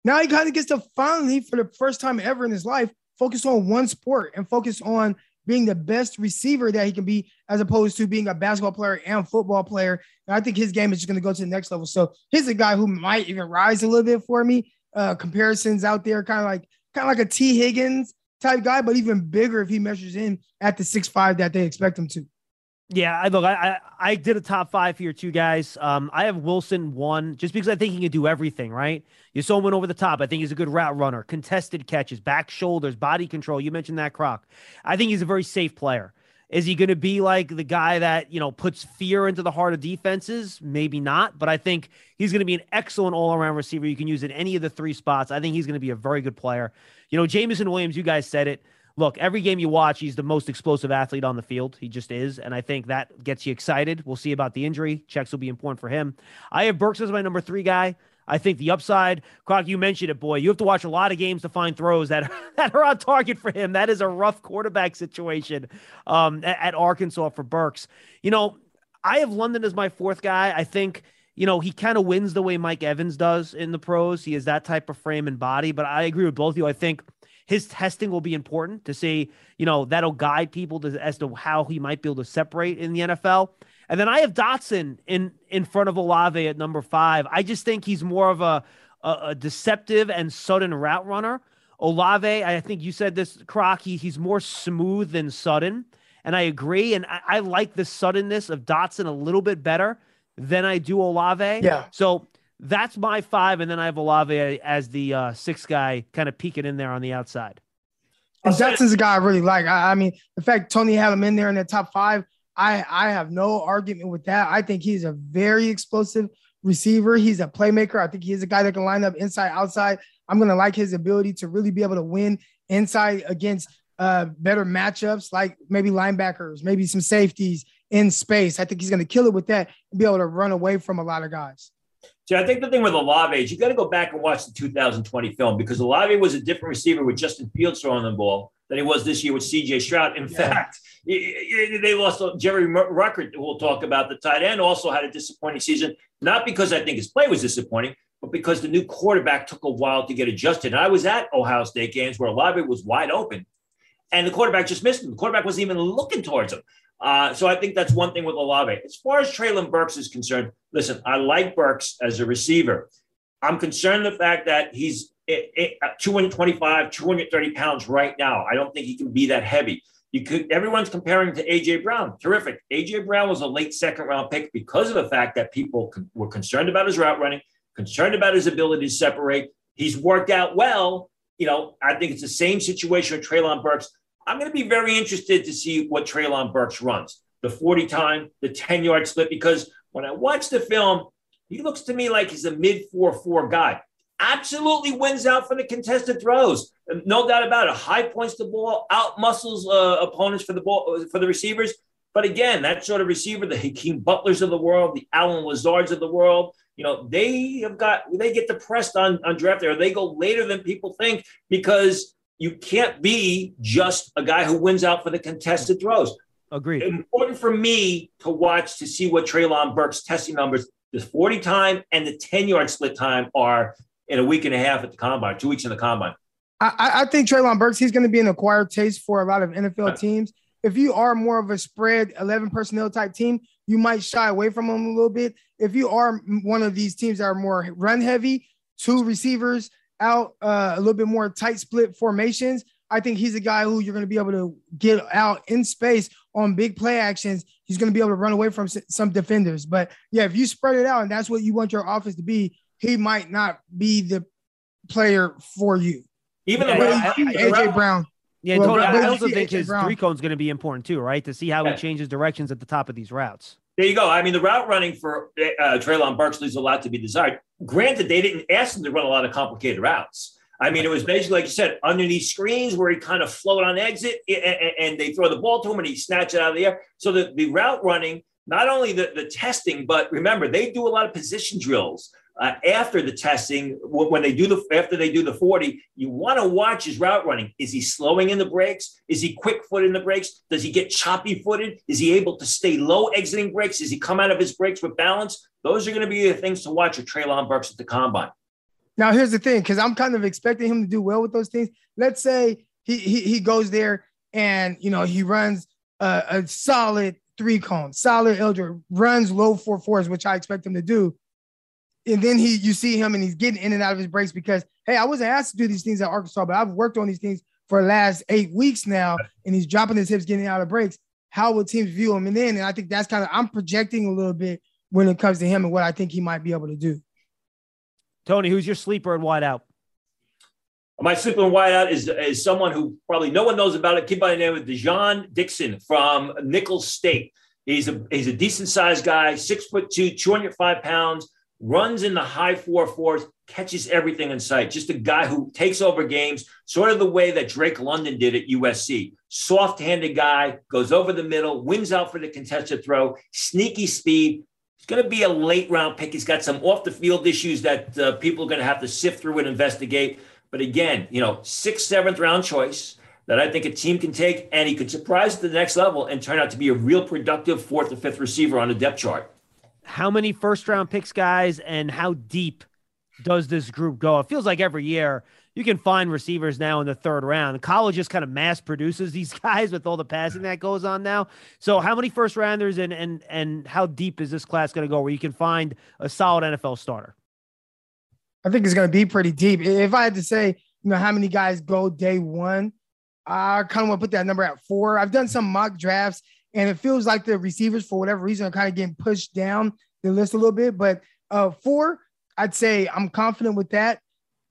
now he kind of gets to finally, for the first time ever in his life, focus on one sport and focus on being the best receiver that he can be, as opposed to being a basketball player and football player. And I think his game is just going to go to the next level. So he's a guy who might even rise a little bit for me. Uh, comparisons out there, kind of like kind of like a Tee Higgins type guy, but even bigger if he measures in at the six five that they expect him to. Yeah, I look, I, I, I did a top five here, two guys. Um, I have Wilson one just because I think he can do everything. Right, you saw him went over the top. I think he's a good route runner, contested catches, back shoulders, body control. You mentioned that Croc. I think he's a very safe player. Is he going to be like the guy that, you know, puts fear into the heart of defenses? Maybe not, but I think he's going to be an excellent all around receiver. You can use in any of the three spots. I think he's going to be a very good player. You know, Jameson Williams, you guys said it. Look, every game you watch, he's the most explosive athlete on the field. He just is. And I think that gets you excited. We'll see about the injury. Checks will be important for him. I have Burks as my number three guy. I think the upside, Croc, you mentioned it, boy. You have to watch a lot of games to find throws that, that are on target for him. That is a rough quarterback situation um, at, at Arkansas for Burks. You know, I have London as my fourth guy. I think you know, he kind of wins the way Mike Evans does in the pros. He has that type of frame and body. But I agree with both of you. I think his testing will be important to see, you know, that'll guide people to, as to how he might be able to separate in the NFL. And then I have Dotson in in front of Olave at number five. I just think he's more of a a, a deceptive and sudden route runner. Olave, I think you said this, Croc. He, he's more smooth than sudden, and I agree. And I, I like the suddenness of Dotson a little bit better than I do Olave. Yeah. So that's my five, and then I have Olave as the uh, sixth guy, kind of peeking in there on the outside. And Dotson's a guy I really like. I, I mean, the fact Tony had him in there in the top five I I have no argument with that. I think he's a very explosive receiver. He's a playmaker. I think he's a guy that can line up inside, outside. I'm gonna like his ability to really be able to win inside against uh, better matchups, like maybe linebackers, maybe some safeties in space. I think he's gonna kill it with that and be able to run away from a lot of guys. So I think the thing with Olave is you got to go back and watch the 2020 film because Olave was a different receiver with Justin Fields throwing the ball than he was this year with CJ Stroud. In yeah. fact, they lost Jerry Ruckert, we'll talk about the tight end, also had a disappointing season, not because I think his play was disappointing, but because the new quarterback took a while to get adjusted. And I was at Ohio State games where Olave was wide open, and the quarterback just missed him. The quarterback wasn't even looking towards him. Uh, so I think that's one thing with Olave. As far as Treylon Burks is concerned, listen, I like Burks as a receiver. I'm concerned the fact that he's eh, eh, uh, 225, 230 pounds right now. I don't think he can be that heavy. You could everyone's comparing to AJ Brown. Terrific. AJ Brown was a late second round pick because of the fact that people were concerned about his route running, concerned about his ability to separate. He's worked out well. You know, I think it's the same situation with Treylon Burks. I'm going to be very interested to see what Treylon Burks runs the 40 time, the 10 yard split, because when I watch the film, he looks to me like he's a mid 4 4 guy absolutely wins out for the contested throws. No doubt about it. High points the ball, out muscles uh, opponents for the ball for the receivers. But again, that sort of receiver, the Hakeem Butlers of the world, the Allen Lazards of the world, you know, they have got they get depressed on on draft day, or they go later than people think because you can't be just a guy who wins out for the contested throws. Agreed. Important for me to watch to see what Treylon Burks' testing numbers, the 40 time and the 10 yard split time are in a week and a half at the combine, two weeks in the combine. I, I think Treylon Burks, he's going to be an acquired taste for a lot of NFL teams. If you are more of a spread 11 personnel type team, you might shy away from him a little bit. If you are one of these teams that are more run heavy, two receivers out, uh, a little bit more tight split formations, I think he's a guy who you're going to be able to get out in space on big play actions. He's going to be able to run away from some defenders. But yeah, if you spread it out and that's what you want your offense to be, he might not be the player for you. Even yeah, the AJ Brown. Yeah, well, totally. I also think his three cone is going to be important too, right? To see how he changes directions at the top of these routes. There you go. I mean, the route running for uh, Treylon Burks leaves a lot to be desired. Granted, they didn't ask him to run a lot of complicated routes. I mean, it was basically, like you said, underneath screens where he kind of float on exit and they throw the ball to him and he snatch it out of the air. So the, the route running, not only the, the testing, but remember, they do a lot of position drills uh, after the testing, when they do the after they do the 40, you want to watch his route running. Is he slowing in the breaks? Is he quick foot in the breaks? Does he get choppy footed? Is he able to stay low exiting breaks? Does he come out of his breaks with balance? Those are going to be the things to watch with Treylon Burks at the combine. Now, here's the thing, because I'm kind of expecting him to do well with those things. Let's say he he, he goes there and you know he runs a, a solid three cone, solid elder, runs low four fours, which I expect him to do and then he you see him and he's getting in and out of his breaks because hey, I wasn't asked to do these things at Arkansas, but I've worked on these things for the last eight weeks now, and he's dropping his hips, getting out of breaks. How will teams view him? And then, and I think that's kind of I'm projecting a little bit when it comes to him and what I think he might be able to do. Tony, who's your sleeper and wideout? My sleeper and wideout is, is someone who probably no one knows about it. Kid by the name of Dejon Dixon from Nicholls State. He's a he's a decent sized guy, six foot two, 205 pounds runs in the high four fours, catches everything in sight. Just a guy who takes over games, sort of the way that Drake London did at USC. Soft handed guy, goes over the middle, wins out for the contested throw, sneaky speed. He's going to be a late round pick. He's got some off the field issues that uh, people are going to have to sift through and investigate. But again, you know, sixth, seventh round choice that I think a team can take, and he could surprise the next level and turn out to be a real productive fourth or fifth receiver on the depth chart how many first round picks, guys, and how deep does this group go? It feels like every year you can find receivers now in the third round. College just kind of mass produces these guys with all the passing that goes on now. So how many first rounders and and and how deep is this class going to go where you can find a solid NFL starter? I think it's going to be pretty deep. If I had to say, you know, how many guys go day one, I kind of want to put that number at four. I've done some mock drafts and it feels like the receivers, for whatever reason, are kind of getting pushed down the list a little bit. But uh, four, I'd say I'm confident with that.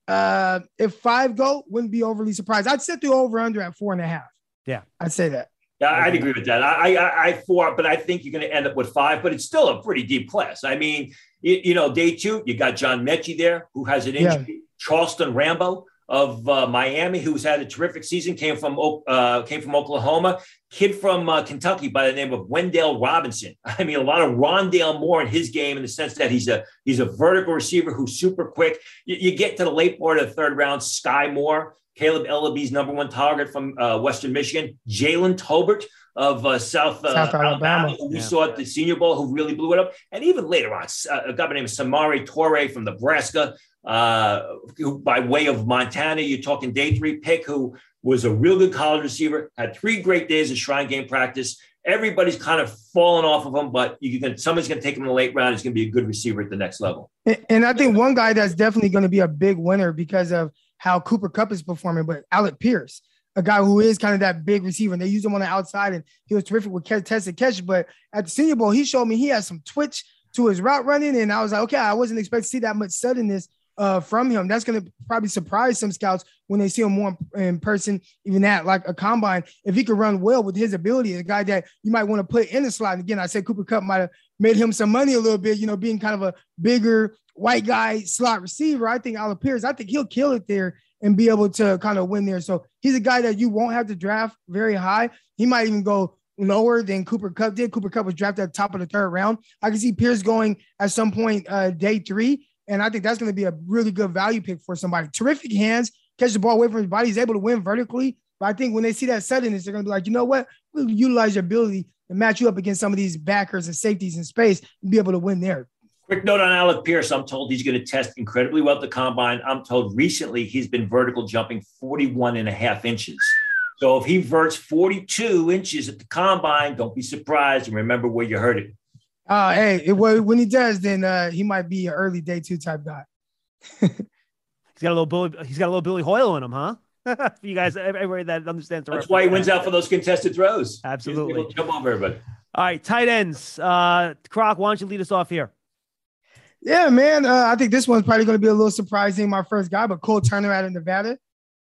Uh, if five go, wouldn't be overly surprised. I'd set the over under at four and a half. Yeah, I'd say that. Yeah, I'd agree with that. I, I, I four, but I think you're going to end up with five. But it's still a pretty deep class. I mean, you, you know, day two, you got John Metchie there, who has an injury. Yeah. Charleston Rambo, of uh, Miami, who's had a terrific season, came from uh, came from Oklahoma. Kid from uh, Kentucky by the name of Wan'Dale Robinson. I mean, a lot of Rondale Moore in his game in the sense that he's a he's a vertical receiver who's super quick. You, you get to the late part of the third round, Skyy Moore, Kaleb Eleby's number one target from uh, Western Michigan, Jalen Tolbert of uh, South, uh, South Alabama, Alabama, who we yeah. saw at the Senior Bowl, who really blew it up, and even later on, uh, a guy by the name of Samori Toure from Nebraska, uh, by way of Montana. You're talking day three pick, who was a real good college receiver, had three great days of Shrine game practice. Everybody's kind of fallen off of him, but you can somebody's going to take him in the late round. He's going to be a good receiver at the next level. And I think one guy that's definitely going to be a big winner because of how Cooper Kupp is performing, but Alec Pierce, a guy who is kind of that big receiver, and they use him on the outside, and he was terrific with tested catch. But at the Senior Bowl, he showed me he has some twitch to his route running, and I was like, okay, I wasn't expecting to see that much suddenness uh, from him. That's going to probably surprise some scouts when they see him more in person, even at like a combine. If he could run well with his ability, a guy that you might want to put in the slot. And again, I said Cooper Kupp might have made him some money a little bit, you know, being kind of a bigger white guy slot receiver. I think Alec Pierce, I think he'll kill it there and be able to kind of win there. So he's a guy that you won't have to draft very high. He might even go lower than Cooper Kupp did. Cooper Kupp was drafted at the top of the third round. I can see Pierce going at some point uh, day three, and I think that's going to be a really good value pick for somebody. Terrific hands, catch the ball away from his body. He's able to win vertically. But I think when they see that suddenness, they're going to be like, you know what? We'll utilize your ability to match you up against some of these backers and safeties in space and be able to win there. Quick note on Alec Pierce. I'm told he's going to test incredibly well at the combine. I'm told recently he's been vertical jumping 41 and a half inches. So if he verts 42 inches at the combine, don't be surprised and remember where you heard it. Uh, hey, it, when he does, then uh, he might be an early day two type guy. he's got a little Billy. He's got a little Billy Hoyle in him, huh? you guys, everybody that understands. That's why he wins out for those contested throws. Absolutely. Jump over everybody. All right, tight ends. Uh, Croc, why don't you lead us off here? Yeah, man. Uh, I think this one's probably going to be a little surprising. My first guy, but Cole Turner out of Nevada,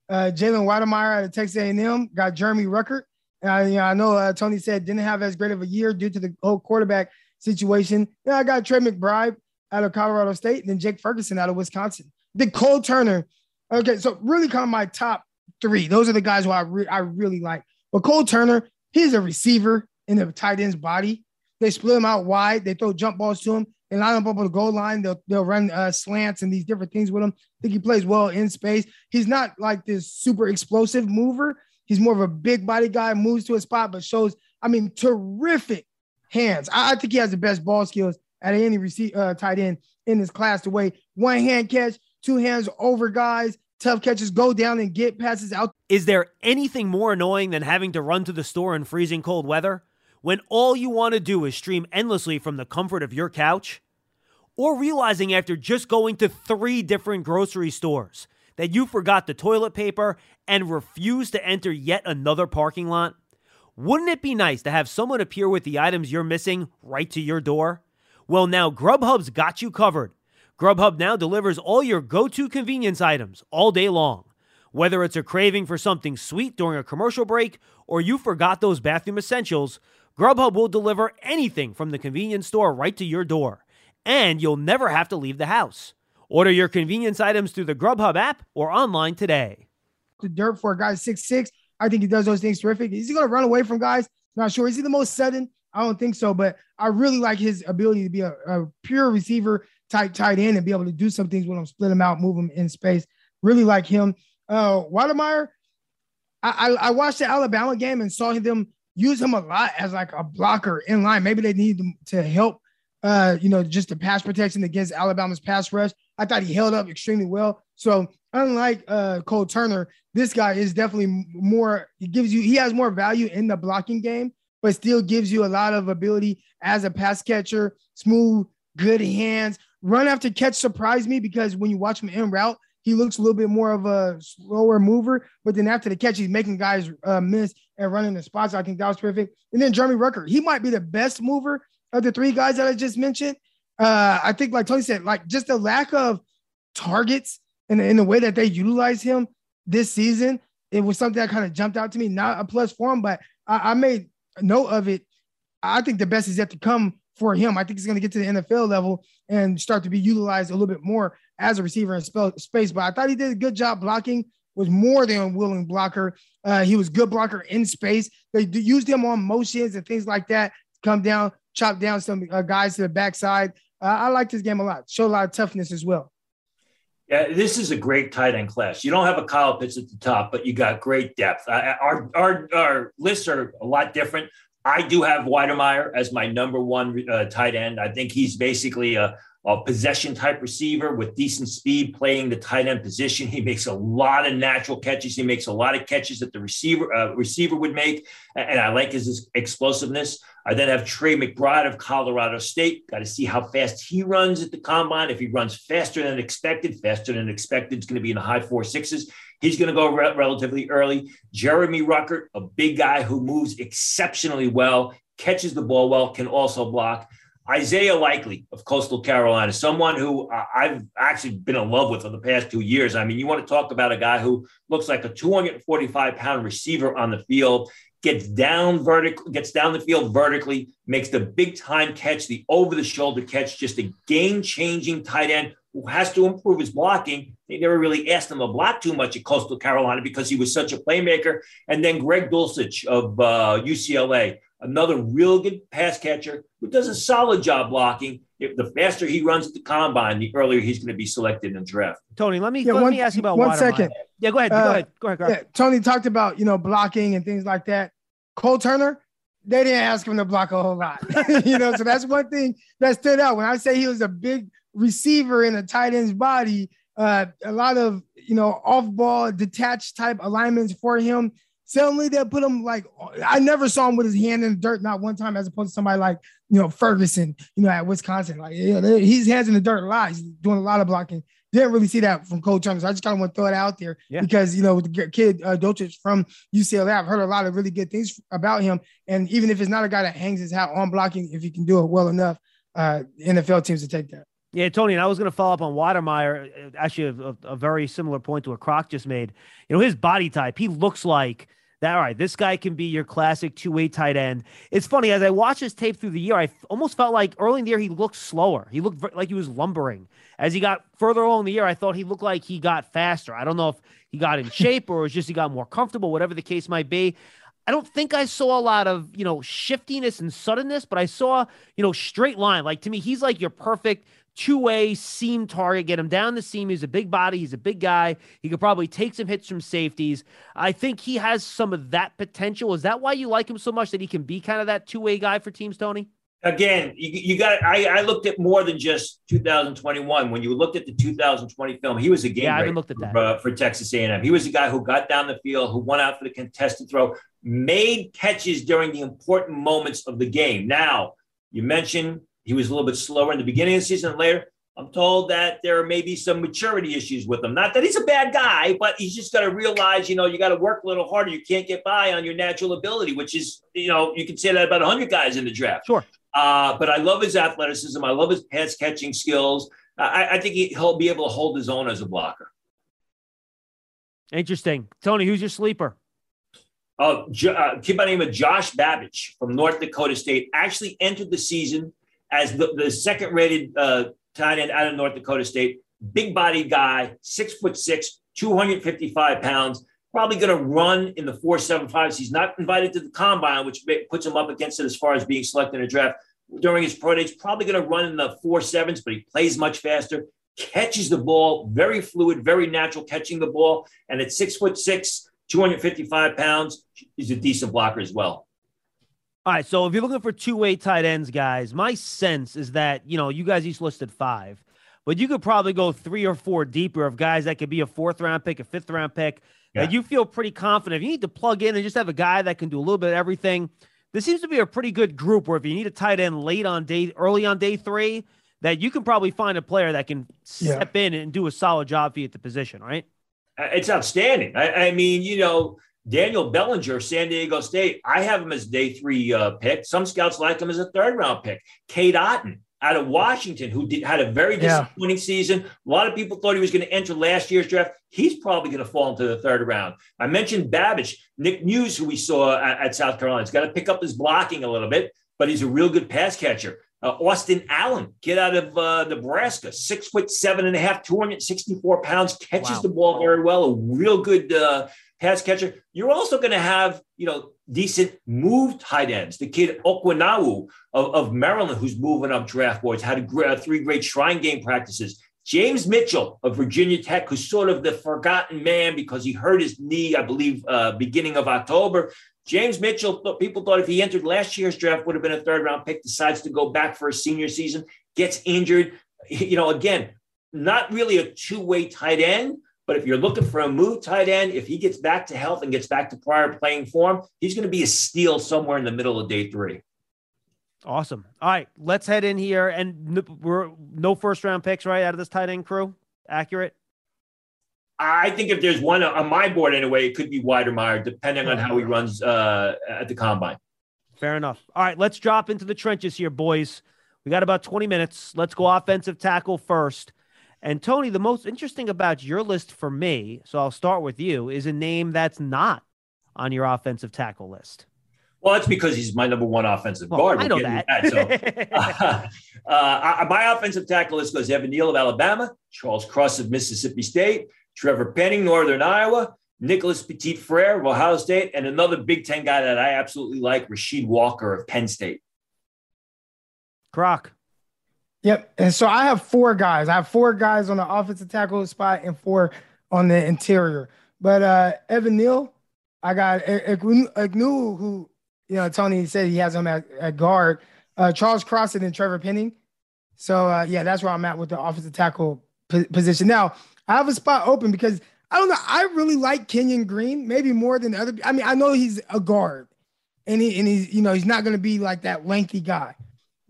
uh, Jalen Wydermyer out of Texas A&M, got Jeremy Ruckert. Uh, you know, I know uh, Tony said didn't have as great of a year due to the whole quarterback situation. Yeah, I got Trey McBride out of Colorado State, and then Jake Ferguson out of Wisconsin. The Cole Turner. Okay, so really kind of my top three. Those are the guys who I re- I really like. But Cole Turner, he's a receiver in the tight end's body. They split him out wide. They throw jump balls to him. They line him up on the goal line. They'll they'll run uh, slants and these different things with him. I think he plays well in space. He's not like this super explosive mover. He's more of a big body guy, moves to a spot, but shows, I mean, terrific hands. I, I think he has the best ball skills at any receive uh, tight end in this class. The way one hand catch, two hands over guys, tough catches, go down and get passes out. Is there anything more annoying than having to run to the store in freezing cold weather? when all you want to do is stream endlessly from the comfort of your couch? Or realizing after just going to three different grocery stores that you forgot the toilet paper and refused to enter yet another parking lot? Wouldn't it be nice to have someone appear with the items you're missing right to your door? Well, now Grubhub's got you covered. Grubhub now delivers all your go to convenience items all day long. Whether it's a craving for something sweet during a commercial break or you forgot those bathroom essentials, Grubhub will deliver anything from the convenience store right to your door, and you'll never have to leave the house. Order your convenience items through the Grubhub app or online today. The dirt for a guy six six, I think he does those things terrific. Is he going to run away from guys? Not sure. Is he the most sudden? I don't think so, but I really like his ability to be a, a pure receiver type tight end and be able to do some things with him, split him out, move him in space. Really like him. Uh, Wydermyer, I, I, I watched the Alabama game and saw them use him a lot as like a blocker in line. Maybe they need to help, uh, you know, just the pass protection against Alabama's pass rush. I thought he held up extremely well. So unlike uh, Cole Turner, this guy is definitely more. He gives you he has more value in the blocking game, but still gives you a lot of ability as a pass catcher. Smooth, good hands. Run after catch surprised me because when you watch him in route, he looks a little bit more of a slower mover, but then after the catch, he's making guys uh, miss and running the spots. I think that was perfect. And then Jeremy Ruckert, he might be the best mover of the three guys that I just mentioned. Uh, I think, like Tony said, like just the lack of targets and in the way that they utilize him this season, it was something that kind of jumped out to me. Not a plus for him, but I, I made note of it. I think the best is yet to come for him. I think he's going to get to the NFL level and start to be utilized a little bit more as a receiver in space. But I thought he did a good job blocking. Was more than a willing blocker. Uh, he was good blocker in space. They used him on motions and things like that. Come down, chop down some uh, guys to the backside. Uh, I liked this game a lot. Showed a lot of toughness as well. Yeah, this is a great tight end class. You don't have a Kyle Pitts at the top, but you got great depth. I, our, our, our lists are a lot different. I do have Wydermyer as my number one uh, tight end. I think he's basically a, a possession type receiver with decent speed playing the tight end position. He makes a lot of natural catches. He makes a lot of catches that the receiver uh, receiver would make, and I like his explosiveness. I then have Trey McBride of Colorado State. Got to see how fast he runs at the combine. If he runs faster than expected, faster than expected, it's going to be in the high four sixes. He's going to go re- relatively early. Jeremy Ruckert, a big guy who moves exceptionally well, catches the ball well, can also block. Isaiah Likely of Coastal Carolina, someone who I've actually been in love with for the past two years. I mean, you want to talk about a guy who looks like a 245 pound receiver on the field, gets down vertical, gets down the field vertically, makes the big time catch, the over the shoulder catch, just a game changing tight end who has to improve his blocking. They never really asked him to block too much at Coastal Carolina because he was such a playmaker. And then Greg Dulcich of uh, UCLA another real good pass catcher who does a solid job blocking. If the faster he runs at the combine, the earlier he's going to be selected in the draft. Tony, let me yeah, let one, me ask you about one second. Yeah, go ahead. Uh, go ahead. Go ahead. Go ahead. Yeah, Tony talked about you know blocking and things like that. Cole Turner, they didn't ask him to block a whole lot. you know, so that's one thing that stood out. When I say he was a big receiver in a tight end's body, uh, a lot of you know off ball detached type alignments for him. Suddenly they'll put him like I never saw him with his hand in the dirt, not one time, as opposed to somebody like you know Ferguson, you know at Wisconsin. Like you know, his hands in the dirt a lot. He's doing a lot of blocking. Didn't really see that from Cole Turner. So I just kind of want to throw it out there yeah. because you know the kid uh, Dulcich from UCLA, I've heard a lot of really good things about him. And even if it's not a guy that hangs his hat on blocking, if he can do it well enough, uh, NFL teams to take that. Yeah, Tony, and I was going to follow up on Wydermyer. Actually, a, a, very similar point to what Croc just made. You know, his body type, he looks like – that all right, this guy can be your classic two-way tight end. It's funny as I watched his tape through the year, I almost felt like early in the year he looked slower. He looked like he was lumbering. As he got further along the year, I thought he looked like he got faster. I don't know if he got in shape or it was just he got more comfortable, whatever the case might be. I don't think I saw a lot of, you know, shiftiness and suddenness, but I saw, you know, straight line. Like to me, he's like your perfect two-way seam target, get him down the seam. He's a big body, he's a big guy. He could probably take some hits from safeties. I think he has some of that potential. Is that why you like him so much that he can be kind of that two-way guy for teams, Tony? Again, you, you got. I, I looked at more than just 2021. When you looked at the 2020 film, he was a game. Yeah, I haven't looked at that for, uh, for Texas A&M. He was a guy who got down the field, who went out for the contested throw, made catches during the important moments of the game. Now, you mentioned he was a little bit slower in the beginning of the season and later. I'm told that there may be some maturity issues with him. Not that he's a bad guy, but he's just got to realize, you know, you got to work a little harder. You can't get by on your natural ability, which is, you know, you can say that about 100 guys in the draft. Sure. Uh, but I love his athleticism. I love his pass catching skills. I, I think he, he'll be able to hold his own as a blocker. Interesting. Tony, who's your sleeper? Oh, uh, kid by the name of Josh Babicz from North Dakota State actually entered the season as the, the second rated uh, tight end out of North Dakota State. Big body guy, six foot six, 255 pounds. Probably going to run in the 475s. He's not invited to the combine, which puts him up against it as far as being selected in a draft. During his pro days, probably going to run in the four sevens, but he plays much faster, catches the ball, very fluid, very natural catching the ball. And at six foot six, 255 pounds, he's a decent blocker as well. All right, so if you're looking for two-way tight ends, guys, my sense is that you know you guys each listed five, but you could probably go three or four deeper of guys that could be a fourth round pick, a fifth round pick. Yeah. That you feel pretty confident. If you need to plug in and just have a guy that can do a little bit of everything, this seems to be a pretty good group. Where if you need a tight end late on day, early on day three, that you can probably find a player that can step yeah. in and do a solid job for you at the position, right? Uh, it's outstanding. I, I mean, you know Daniel Bellinger, San Diego State, I have him as day three uh, pick. Some scouts like him as a third round pick. Cade Otton out of Washington, who did, had a very disappointing yeah. season. A lot of people thought he was going to enter last year's draft. He's probably going to fall into the third round. I mentioned Babicz, Nick Muse, who we saw at, at South Carolina. He's got to pick up his blocking a little bit, but he's a real good pass catcher. Uh, Austin Allen, kid out of uh, Nebraska, six foot seven and a half, 264 pounds, catches wow. the ball very well, a real good uh, pass catcher. You're also going to have, you know, decent move tight ends. The kid Okonkwo of, of Maryland, who's moving up draft boards, had a uh, three great shrine game practices. James Mitchell of Virginia Tech, who's sort of the forgotten man because he hurt his knee, I believe, uh, beginning of October. James Mitchell, people thought if he entered last year's draft would have been a third round pick, decides to go back for a senior season, gets injured. You know, again, not really a two way tight end, but if you're looking for a move tight end, if he gets back to health and gets back to prior playing form, he's going to be a steal somewhere in the middle of day three. Awesome. All right, let's head in here. And we're no first round picks, right, out of this tight end crew? Accurate? I think if there's one on my board anyway, it could be Wydermyer, depending on how he runs uh, at the combine. Fair enough. All right, let's drop into the trenches here, boys. We got about 20 minutes. Let's go offensive tackle first. And Tony, the most interesting about your list for me, so I'll start with you, is a name that's not on your offensive tackle list. Well, that's because he's my number one offensive well, guard. I know that. that. So, uh, uh, my offensive tackle list goes Evan Neal of Alabama, Charles Cross of Mississippi State, Trevor Penning, Northern Iowa, Nicholas Petit Frere of Ohio State, and another Big Ten guy that I absolutely like, Rasheed Walker of Penn State. Croc. Yep. And so I have four guys. I have four guys on the offensive tackle spot and four on the interior. But uh Evan Neal, I got Ekwonu, who, you know, Tony said he has him at, at guard. Uh, Charles Cross and Trevor Penning. So uh, yeah, that's where I'm at with the offensive tackle p- position. Now I have a spot open because I don't know. I really like Kenyon Green, maybe more than other. I mean, I know he's a guard, and he and he's you know he's not going to be like that lengthy guy,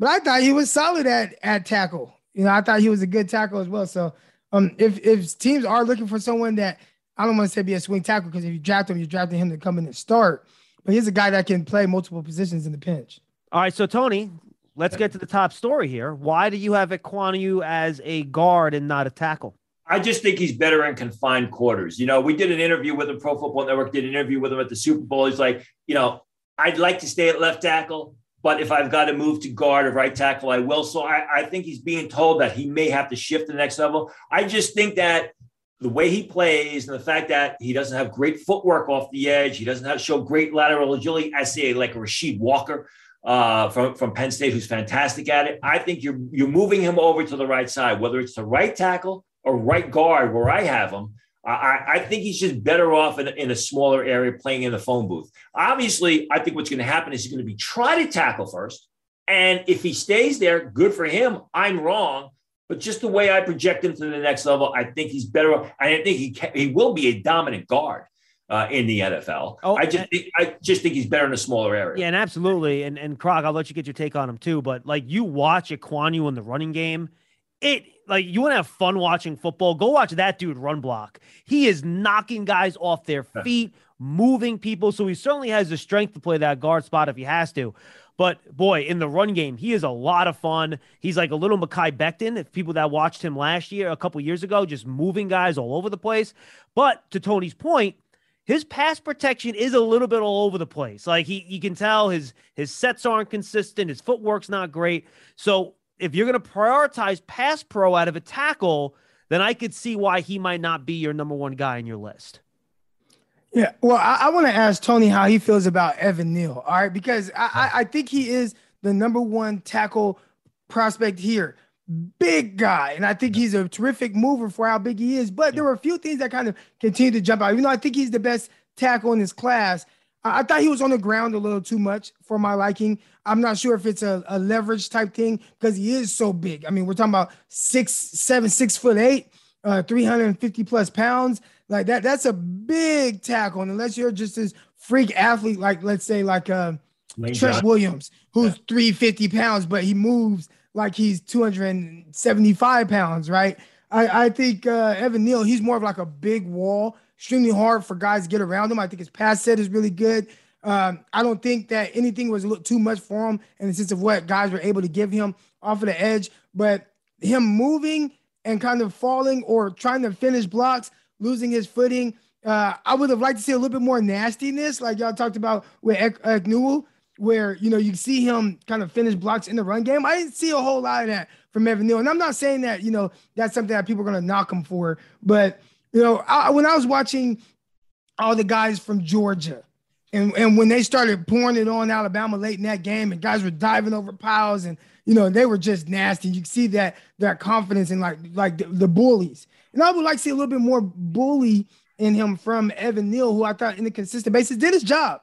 but I thought he was solid at at tackle. You know, I thought he was a good tackle as well. So, um, if if teams are looking for someone that I don't want to say be a swing tackle because if you draft him, you're drafting him to come in and start. But he's a guy that can play multiple positions in the pinch. All right, so Tony, let's get to the top story here. Why do you have Ekwonu as a guard and not a tackle? I just think he's better in confined quarters. You know, we did an interview with him, Pro Football Network did an interview with him at the Super Bowl. He's like, you know, I'd like to stay at left tackle, but if I've got to move to guard or right tackle, I will. So I, I think he's being told that he may have to shift to the next level. I just think that the way he plays and the fact that he doesn't have great footwork off the edge, he doesn't have show great lateral agility. I see like a Rasheed Walker uh, from from Penn State, who's fantastic at it. I think you're you're moving him over to the right side, whether it's the right tackle or right guard where I have him. I, I think he's just better off in, in a smaller area playing in the phone booth. Obviously, I think what's going to happen is he's going to be try to tackle first. And if he stays there, good for him. I'm wrong. But just the way I project him to the next level, I think he's better. And I think he can, he will be a dominant guard. Uh, in the NFL. Oh, I just think, I just think he's better in a smaller area. Yeah, and absolutely. And and Croc, I'll let you get your take on him too. But like you watch Ekwonu in the running game, it like you want to have fun watching football, go watch that dude run block. He is knocking guys off their feet, moving people. So he certainly has the strength to play that guard spot if he has to. But boy, in the run game, he is a lot of fun. He's like a little Mekhi Becton. If people that watched him last year, a couple years ago, just moving guys all over the place. But to Tony's point, his pass protection is a little bit all over the place. Like he, you can tell his his sets aren't consistent. His footwork's not great. So if you're going to prioritize pass pro out of a tackle, then I could see why he might not be your number one guy in your list. Yeah, well, I, I want to ask Tony how he feels about Evan Neal. All right, because I, I think he is the number one tackle prospect here. Big guy, and I think he's a terrific mover for how big he is. But there were a few things that kind of continue to jump out. Even though I think he's the best tackle in his class, I thought he was on the ground a little too much for my liking. I'm not sure if it's a, a leverage type thing because he is so big. I mean, we're talking about six, seven, six foot eight, uh, 350 plus pounds. Like that, that's a big tackle. And unless you're just this freak athlete, like let's say like uh Lane Trent. Williams, who's yeah. 350 pounds, but he moves like he's 275 pounds, right? I, I think uh, Evan Neal, he's more of like a big wall extremely hard for guys to get around him. I think his pass set is really good. Um, I don't think that anything was too much for him in the sense of what guys were able to give him off of the edge. But him moving and kind of falling or trying to finish blocks, losing his footing. Uh, I would have liked to see a little bit more nastiness, like y'all talked about with Ek- where you know you see him kind of finish blocks in the run game. I didn't see a whole lot of that from Evan Neal, and I'm not saying that you know that's something that people are going to knock him for, but you know, I, when I was watching all the guys from Georgia, and, and when they started pouring it on Alabama late in that game, and guys were diving over piles, and you know they were just nasty. You see that that confidence in like like the, the, bullies, and I would like to see a little bit more bully in him from Evan Neal, who I thought in a consistent basis did his job,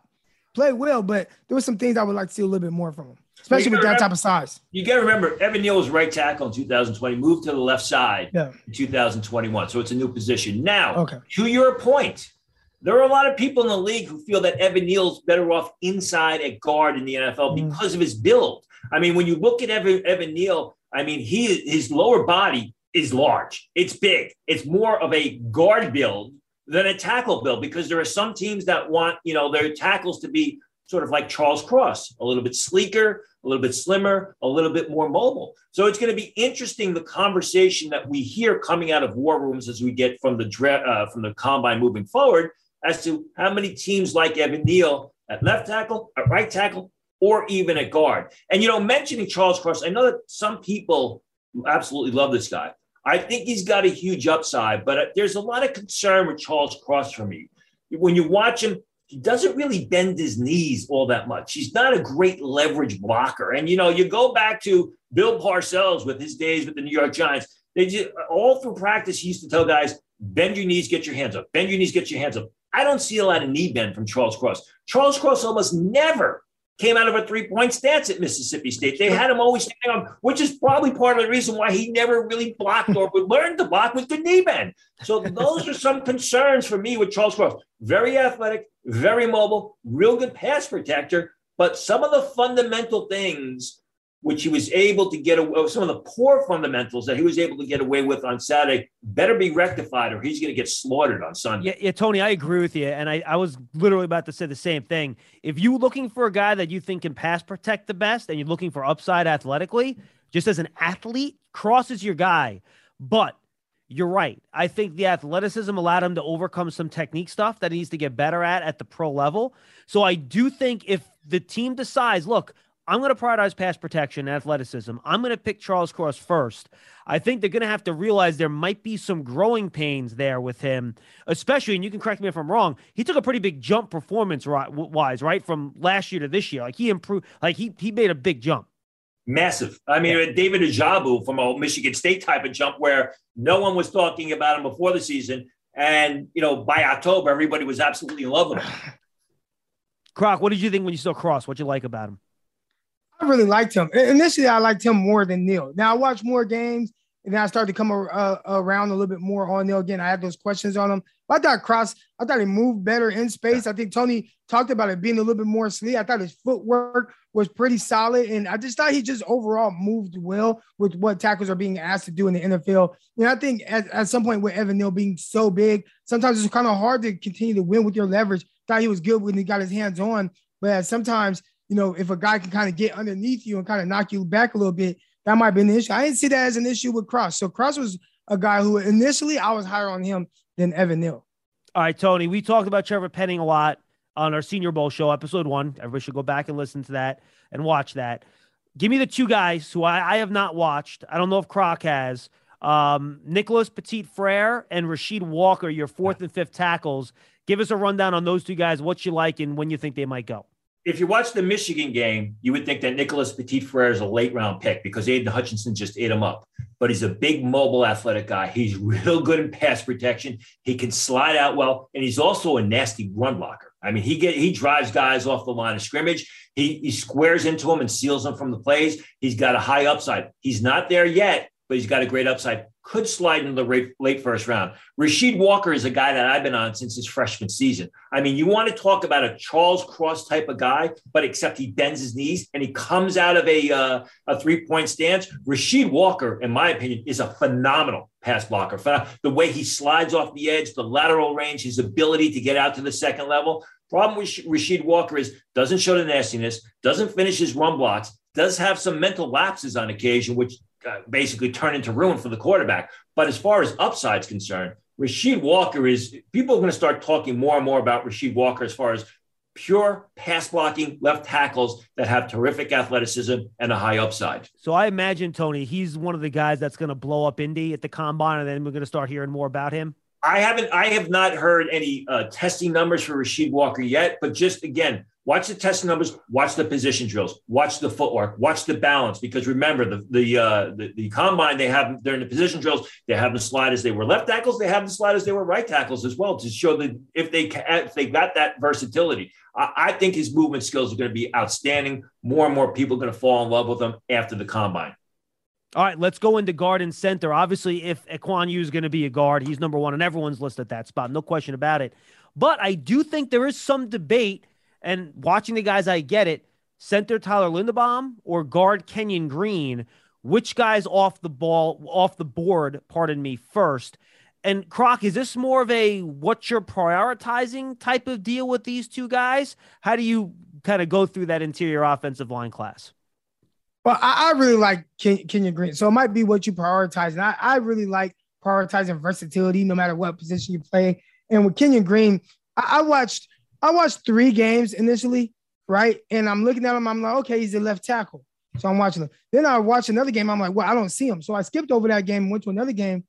played well, but there were some things I would like to see a little bit more from him especially with that remember, type of size. You got to remember, Evan Neal was right tackle in 2020, moved to the left side yeah. in 2021. So it's a new position. Now, okay. to your point, there are a lot of people in the league who feel that Evan Neal's better off inside at guard in the NFL mm. because of his build. I mean, when you look at Evan, Evan Neal, I mean, he his lower body is large. It's big. It's more of a guard build than a tackle build because there are some teams that want, you know, their tackles to be sort of like Charles Cross, a little bit sleeker, a little bit slimmer, a little bit more mobile. So it's going to be interesting the conversation that we hear coming out of war rooms as we get from the uh, from the combine moving forward as to how many teams like Evan Neal at left tackle, at right tackle, or even at guard. And you know, mentioning Charles Cross, I know that some people absolutely love this guy. I think he's got a huge upside, but uh, there's a lot of concern with Charles Cross for me when you watch him, he doesn't really bend his knees all that much. He's not a great leverage blocker. And, you know, you go back to Bill Parcells with his days with the New York Giants. They just, all through practice, he used to tell guys, bend your knees, get your hands up. Bend your knees, get your hands up. I don't see a lot of knee bend from Charles Cross. Charles Cross almost never came out of a three point stance at Mississippi State. They had him always standing on, which is probably part of the reason why he never really blocked or learned to block with the knee bend. So those are some concerns for me with Charles Cross. Very athletic, very mobile, real good pass protector, but some of the fundamental things which he was able to get away some of the poor fundamentals that he was able to get away with on Saturday better be rectified or he's going to get slaughtered on Sunday. Yeah, yeah, Tony, I agree with you. And I, I was literally about to say the same thing. If you're looking for a guy that you think can pass protect the best and you're looking for upside athletically, just as an athlete, Cross is your guy. But you're right. I think the athleticism allowed him to overcome some technique stuff that he needs to get better at at the pro level. So I do think if the team decides, look, I'm going to prioritize pass protection and athleticism. I'm going to pick Charles Cross first. I think they're going to have to realize there might be some growing pains there with him, especially, and you can correct me if I'm wrong. He took a pretty big jump performance wise, right? From last year to this year. Like he improved, like he, he made a big jump. Massive. I mean, yeah. David Ojabo from a Michigan State type of jump where no one was talking about him before the season. And, you know, by October, everybody was absolutely in love with him. Croc, what did you think when you saw Cross? What'd you like about him? I really liked him. Initially, I liked him more than Neal. Now I watch more games, and then I started to come uh, around a little bit more on Neal. again. I had those questions on him. I thought Cross, I thought he moved better in space. I think Tony talked about it being a little bit more sleek. I thought his footwork was pretty solid, and I just thought he just overall moved well with what tackles are being asked to do in the NFL. And I think at, at some point with Evan Neal being so big, sometimes it's kind of hard to continue to win with your leverage. Thought he was good when he got his hands on, but sometimes you know, if a guy can kind of get underneath you and kind of knock you back a little bit, that might be an issue. I didn't see that as an issue with Cross. So Cross was a guy who initially I was higher on him than Evan Neal. All right, Tony, we talked about Trevor Penning a lot on our Senior Bowl show, episode one. Everybody should go back and listen to that and watch that. Give me the two guys who I, I have not watched. I don't know if Croc has. Um, Nicholas Petit Frere and Rasheed Walker, your fourth and fifth tackles. Give us a rundown on those two guys, what you like and when you think they might go if you watch the Michigan game, you would think that Nicholas Petit Frere is a late round pick because Aidan Hutchinson just ate him up. But he's a big, mobile, athletic guy. He's real good in pass protection. He can slide out well, and he's also a nasty run blocker. I mean, he get he drives guys off the line of scrimmage. He he squares into them and seals them from the plays. He's got a high upside. He's not there yet, but he's got a great upside could slide into the late first round. Rasheed Walker is a guy that I've been on since his freshman season. I mean, you want to talk about a Charles Cross type of guy, but except he bends his knees and he comes out of a, uh, a three point stance. Rasheed Walker, in my opinion, is a phenomenal pass blocker. The way he slides off the edge, the lateral range, his ability to get out to the second level. Problem with Rasheed Walker is doesn't show the nastiness, doesn't finish his run blocks, does have some mental lapses on occasion, which uh, basically turn into ruin for the quarterback. But as far as upside's concerned, Rasheed Walker is people are going to start talking more and more about Rasheed Walker as far as pure pass blocking left tackles that have terrific athleticism and a high upside. So I imagine Tony, he's one of the guys that's going to blow up Indy at the combine, and then we're going to start hearing more about him. I haven't I have not heard any uh, testing numbers for Rasheed Walker yet, but just again, watch the test numbers, watch the position drills, watch the footwork, watch the balance. Because remember, the the uh, the, the combine they have during the position drills, they have the slide as they were left tackles, they have the slide as they were right tackles as well to show that if they if they got that versatility. I, I think his movement skills are going to be outstanding. More and more people are going to fall in love with him after the combine. All right, let's go into guard and center. Obviously, if Ekwonu is going to be a guard, he's number one on everyone's list at that spot. No question about it. But I do think there is some debate, and watching the guys, I get it. Center Tyler Linderbaum or guard Kenyon Green, which guy's off the ball, off the board, pardon me, first? And Croc, is this more of a what you're prioritizing type of deal with these two guys? How do you kind of go through that interior offensive line class? Well, I, I really like Ken, Kenyon Green. So it might be what you prioritize. And I, I really like prioritizing versatility no matter what position you play. And with Kenyon Green, I, I watched I watched three games initially, right? And I'm looking at him, I'm like, okay, he's a left tackle. So I'm watching him. Then I watched another game. I'm like, well, I don't see him. So I skipped over that game and went to another game.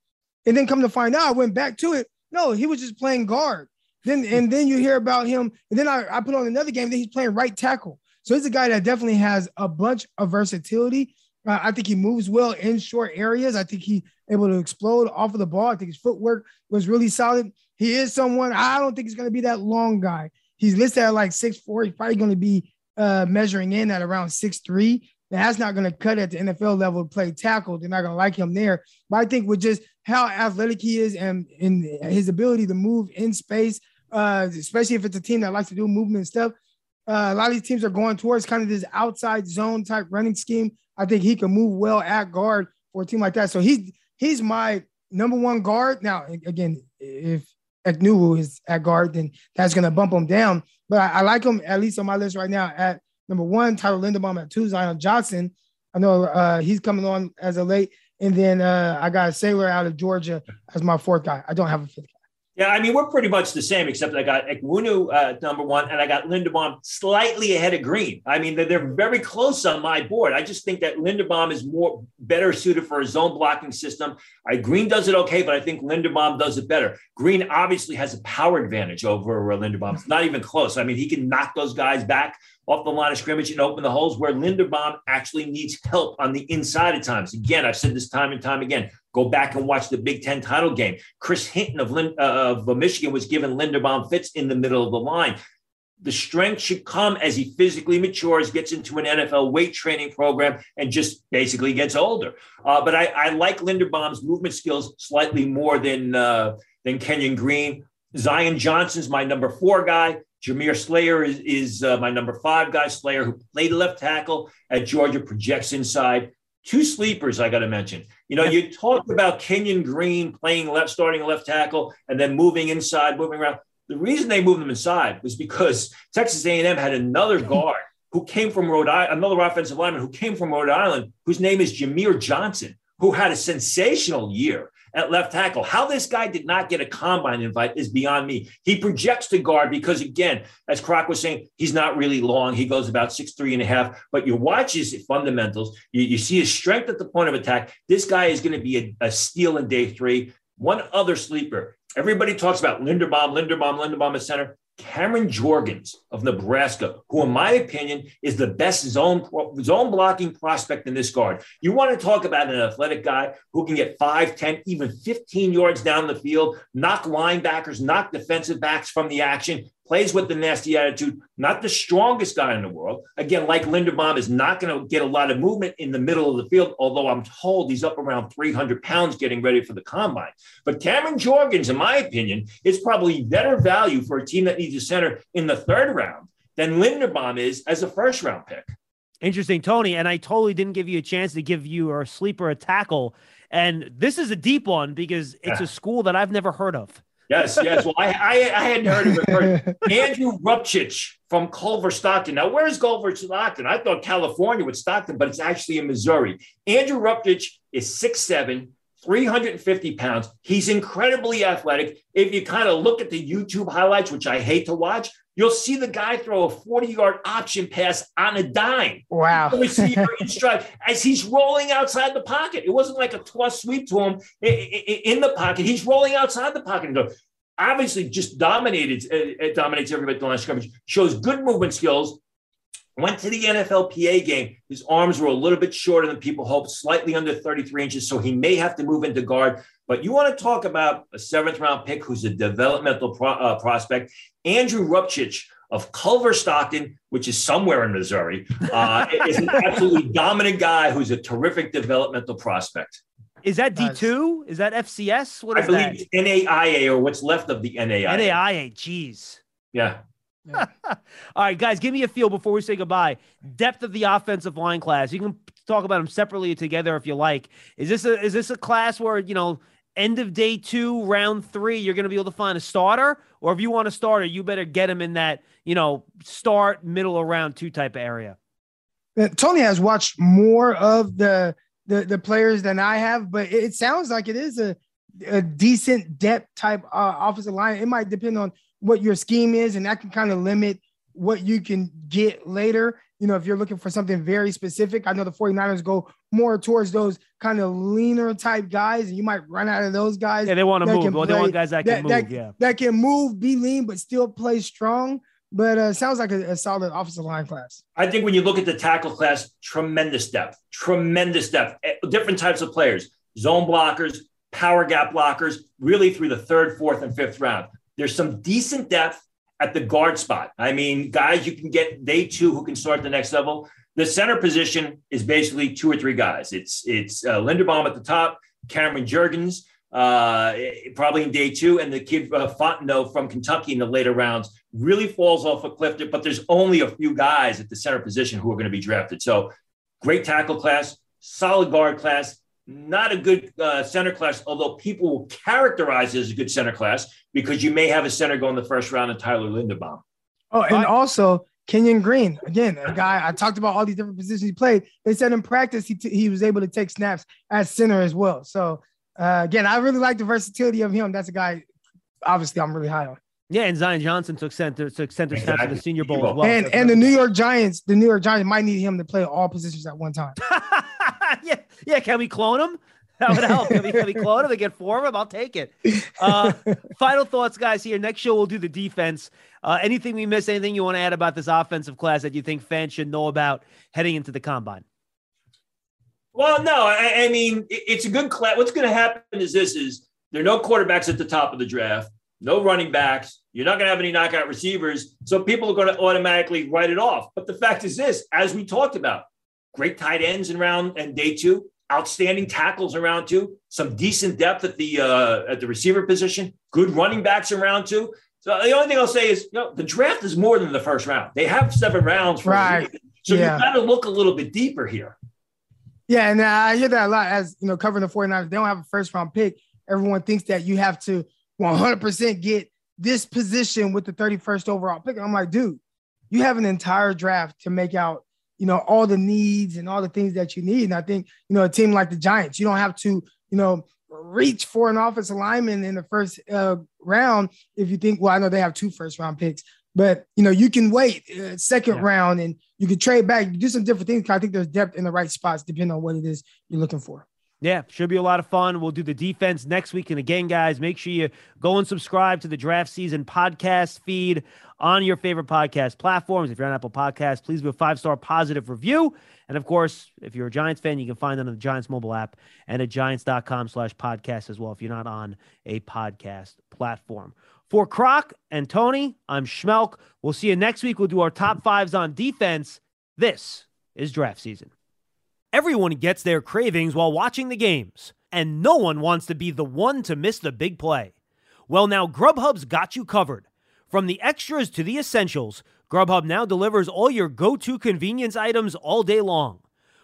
And then come to find out, I went back to it. No, he was just playing guard. Then and then you hear about him, and then I, I put on another game that he's playing right tackle. So he's a guy that definitely has a bunch of versatility. Uh, I think he moves well in short areas. I think he able to explode off of the ball. I think his footwork was really solid. He is someone I don't think he's going to be that long guy. He's listed at like six four. He's probably going to be uh, measuring in at around six three. That's not going to cut at the NFL level to play tackle. They're not going to like him there. But I think with just how athletic he is and in his ability to move in space, uh, especially if it's a team that likes to do movement and stuff, uh, a lot of these teams are going towards kind of this outside zone type running scheme. I think he can move well at guard for a team like that. So he's he's my number one guard. Now, again, if Ekwonu is at guard, then that's going to bump him down. But I, I, like him at least on my list right now at number one, Tyler Linderbaum at two, Zion Johnson. I know uh, he's coming on as a late. And then uh, I got a Salyer out of Georgia as my fourth guy. I don't have a fifth guy. Yeah, I mean, we're pretty much the same, except I got Ekwonu uh, number one, and I got Linderbaum slightly ahead of Green. I mean, they're, they're, very close on my board. I just think that Linderbaum is more better suited for a zone blocking system. I, Green does it okay, but I think Linderbaum does it better. Green obviously has a power advantage over uh. It's not even close. I mean, he can knock those guys back off the line of scrimmage and open the holes where Linderbaum actually needs help on the inside at times. Again, I've said this time and time again. Go back and watch the Big Ten title game. Chris Hinton of, uh, of Michigan was given Linderbaum fits in the middle of the line. The strength should come as he physically matures, gets into an NFL weight training program, and just basically gets older. Uh, but I, I, like Linderbaum's movement skills slightly more than uh, than Kenyon Green. Zion Johnson's my number four guy. Jamaree Salyer is, is uh, my number five guy. Salyer, who played left tackle at Georgia, projects inside. Two sleepers I got to mention. You know, you talked about Kenyon Green playing left, starting left tackle, and then moving inside, moving around. The reason they moved him inside was because Texas A&M had another guard who came from Rhode Island, another offensive lineman who came from Rhode Island, whose name is Jahmir Johnson, who had a sensational year at left tackle. How this guy did not get a combine invite is beyond me. He projects to guard because, again, as Croc was saying, he's not really long. He goes about six, three and a half. But you watch his fundamentals, you, you see his strength at the point of attack. This guy is going to be a, a steal in day three. One other sleeper. Everybody talks about Linderbaum, Linderbaum, Linderbaum at center. Cameron Jurgens of Nebraska, who, in my opinion, is the best zone, zone blocking prospect in this guard. You want to talk about an athletic guy who can get 5, 10, even 15 yards down the field, knock linebackers, knock defensive backs from the action, plays with the nasty attitude, not the strongest guy in the world. Again, like Linderbaum is not going to get a lot of movement in the middle of the field, although I'm told he's up around 300 pounds getting ready for the combine. But Cameron Jurgens, in my opinion, is probably better value for a team that needs a center in the third round than Linderbaum is as a first round pick. Interesting, Tony. And I totally didn't give you a chance to give you or a sleeper a tackle. And this is a deep one because it's yeah. a school that I've never heard of. Yes, yes. Well, I, I, I hadn't heard of it. Heard. Andrew Rupcich from Culver Stockton. Now, where's Culver Stockton? I thought California with Stockton, but it's actually in Missouri. Andrew Rupcich is 6'7, 350 pounds. He's incredibly athletic. If you kind of look at the YouTube highlights, which I hate to watch, you'll see the guy throw a 40 yard option pass on a dime. Wow. as he's rolling outside the pocket. It wasn't like a toss sweep to him in the pocket. He's rolling outside the pocket and go. Obviously, just dominated, it dominates everybody at the line of scrimmage, shows good movement skills, went to the NFLPA game. His arms were a little bit shorter than people hoped, slightly under 33 inches. So he may have to move into guard. But you want to talk about a seventh round pick who's a developmental pro, uh, prospect, Andrew Rupcich of Culver Stockton, which is somewhere in Missouri, uh, is an absolutely dominant guy who's a terrific developmental prospect. Is that D two? Is that FCS? What is I believe that? NAIA or what's left of the NAIA. NAIA, jeez. Yeah. All right, guys, give me a feel before we say goodbye. Depth of the offensive line class. You can talk about them separately or together if you like. Is this a is this a class where you know end of day two, round three, you're going to be able to find a starter, or if you want a starter, you better get him in that you know start middle of round two type of area. Uh, Tony has watched more of the the, the players than I have, but it sounds like it is a, a decent depth type uh, offensive line. It might depend on what your scheme is, and that can kind of limit what you can get later. You know, if you're looking for something very specific, I know the 49ers go more towards those kind of leaner type guys, and you might run out of those guys. Yeah, they want to move. Well, they want guys that, that can move. That, yeah, that can move, be lean, but still play strong. But uh, sounds like a, a, solid offensive line class. I think when you look at the tackle class, tremendous depth, tremendous depth, eh, different types of players, zone blockers, power gap blockers, really through the third, fourth, and fifth round. There's some decent depth at the guard spot. I mean, guys you can get day two who can start the next level. The center position is basically two or three guys. It's it's uh, Linderbaum at the top, Cameron Jurgens uh, probably in day two, and the kid uh, Fontenot from Kentucky in the later rounds really falls off a cliff. But there's only a few guys at the center position who are going to be drafted. So great tackle class, solid guard class, not a good uh, center class, although people will characterize it as a good center class because you may have a center go in the first round and Tyler Linderbaum. Oh, and also Kenyon Green, again, a guy I talked about all these different positions he played. They said in practice he, t- he was able to take snaps at center as well. So, uh, again, I really like the versatility of him. That's a guy, obviously, I'm really high on. Yeah, and Zion Johnson took center took center exactly. snaps in the Senior Bowl as well. And and the New York Giants, the New York Giants might need him to play all positions at one time. yeah, yeah. Can we clone him? That would help. Can we, can we clone him and get four of them? I'll take it. Uh, final thoughts, guys. Here next show we'll do the defense. Uh, anything we miss? Anything you want to add about this offensive class that you think fans should know about heading into the combine? Well, no. I, I mean, it, it's a good class. What's going to happen is this: is there are no quarterbacks at the top of the draft no running backs. You're not going to have any knockout receivers. So people are going to automatically write it off. But the fact is this, as we talked about, great tight ends in round and day two, outstanding tackles in round two, some decent depth at the uh, at the receiver position, good running backs in round two. So the only thing I'll say is, you know, the draft is more than the first round. They have seven rounds for right. So yeah. you've got to look a little bit deeper here. Yeah, and I hear that a lot as you know, covering the 49ers, they don't have a first round pick. Everyone thinks that you have to 100% get this position with the 31st overall pick. And I'm like, dude, you have an entire draft to make out, you know, all the needs and all the things that you need. And I think, you know, a team like the Giants, you don't have to, you know, reach for an offensive lineman in the first uh, round if you think, well, I know they have two first round picks, but you know, you can wait uh, second yeah. round and you can trade back, do some different things. I think there's depth in the right spots depending on what it is you're looking for. Yeah, should be a lot of fun. We'll do the defense next week. And again, guys, make sure you go and subscribe to the draft season podcast feed on your favorite podcast platforms. If you're on Apple Podcasts, please leave a five star positive review. And of course, if you're a Giants fan, you can find that on the Giants mobile app and at giants.com slash podcast as well if you're not on a podcast platform. For Croc and Tony, I'm Schmeelk. We'll see you next week. We'll do our top fives on defense. This is draft season. Everyone gets their cravings while watching the games, and no one wants to be the one to miss the big play. Well, now Grubhub's got you covered. From the extras to the essentials, Grubhub now delivers all your go to convenience items all day long.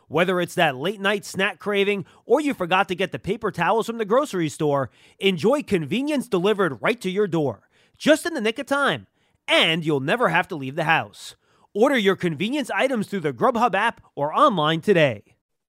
Whether it's that late night snack craving or you forgot to get the paper towels from the grocery store, enjoy convenience delivered right to your door, just in the nick of time. And you'll never have to leave the house. Order your convenience items through the Grubhub app or online today.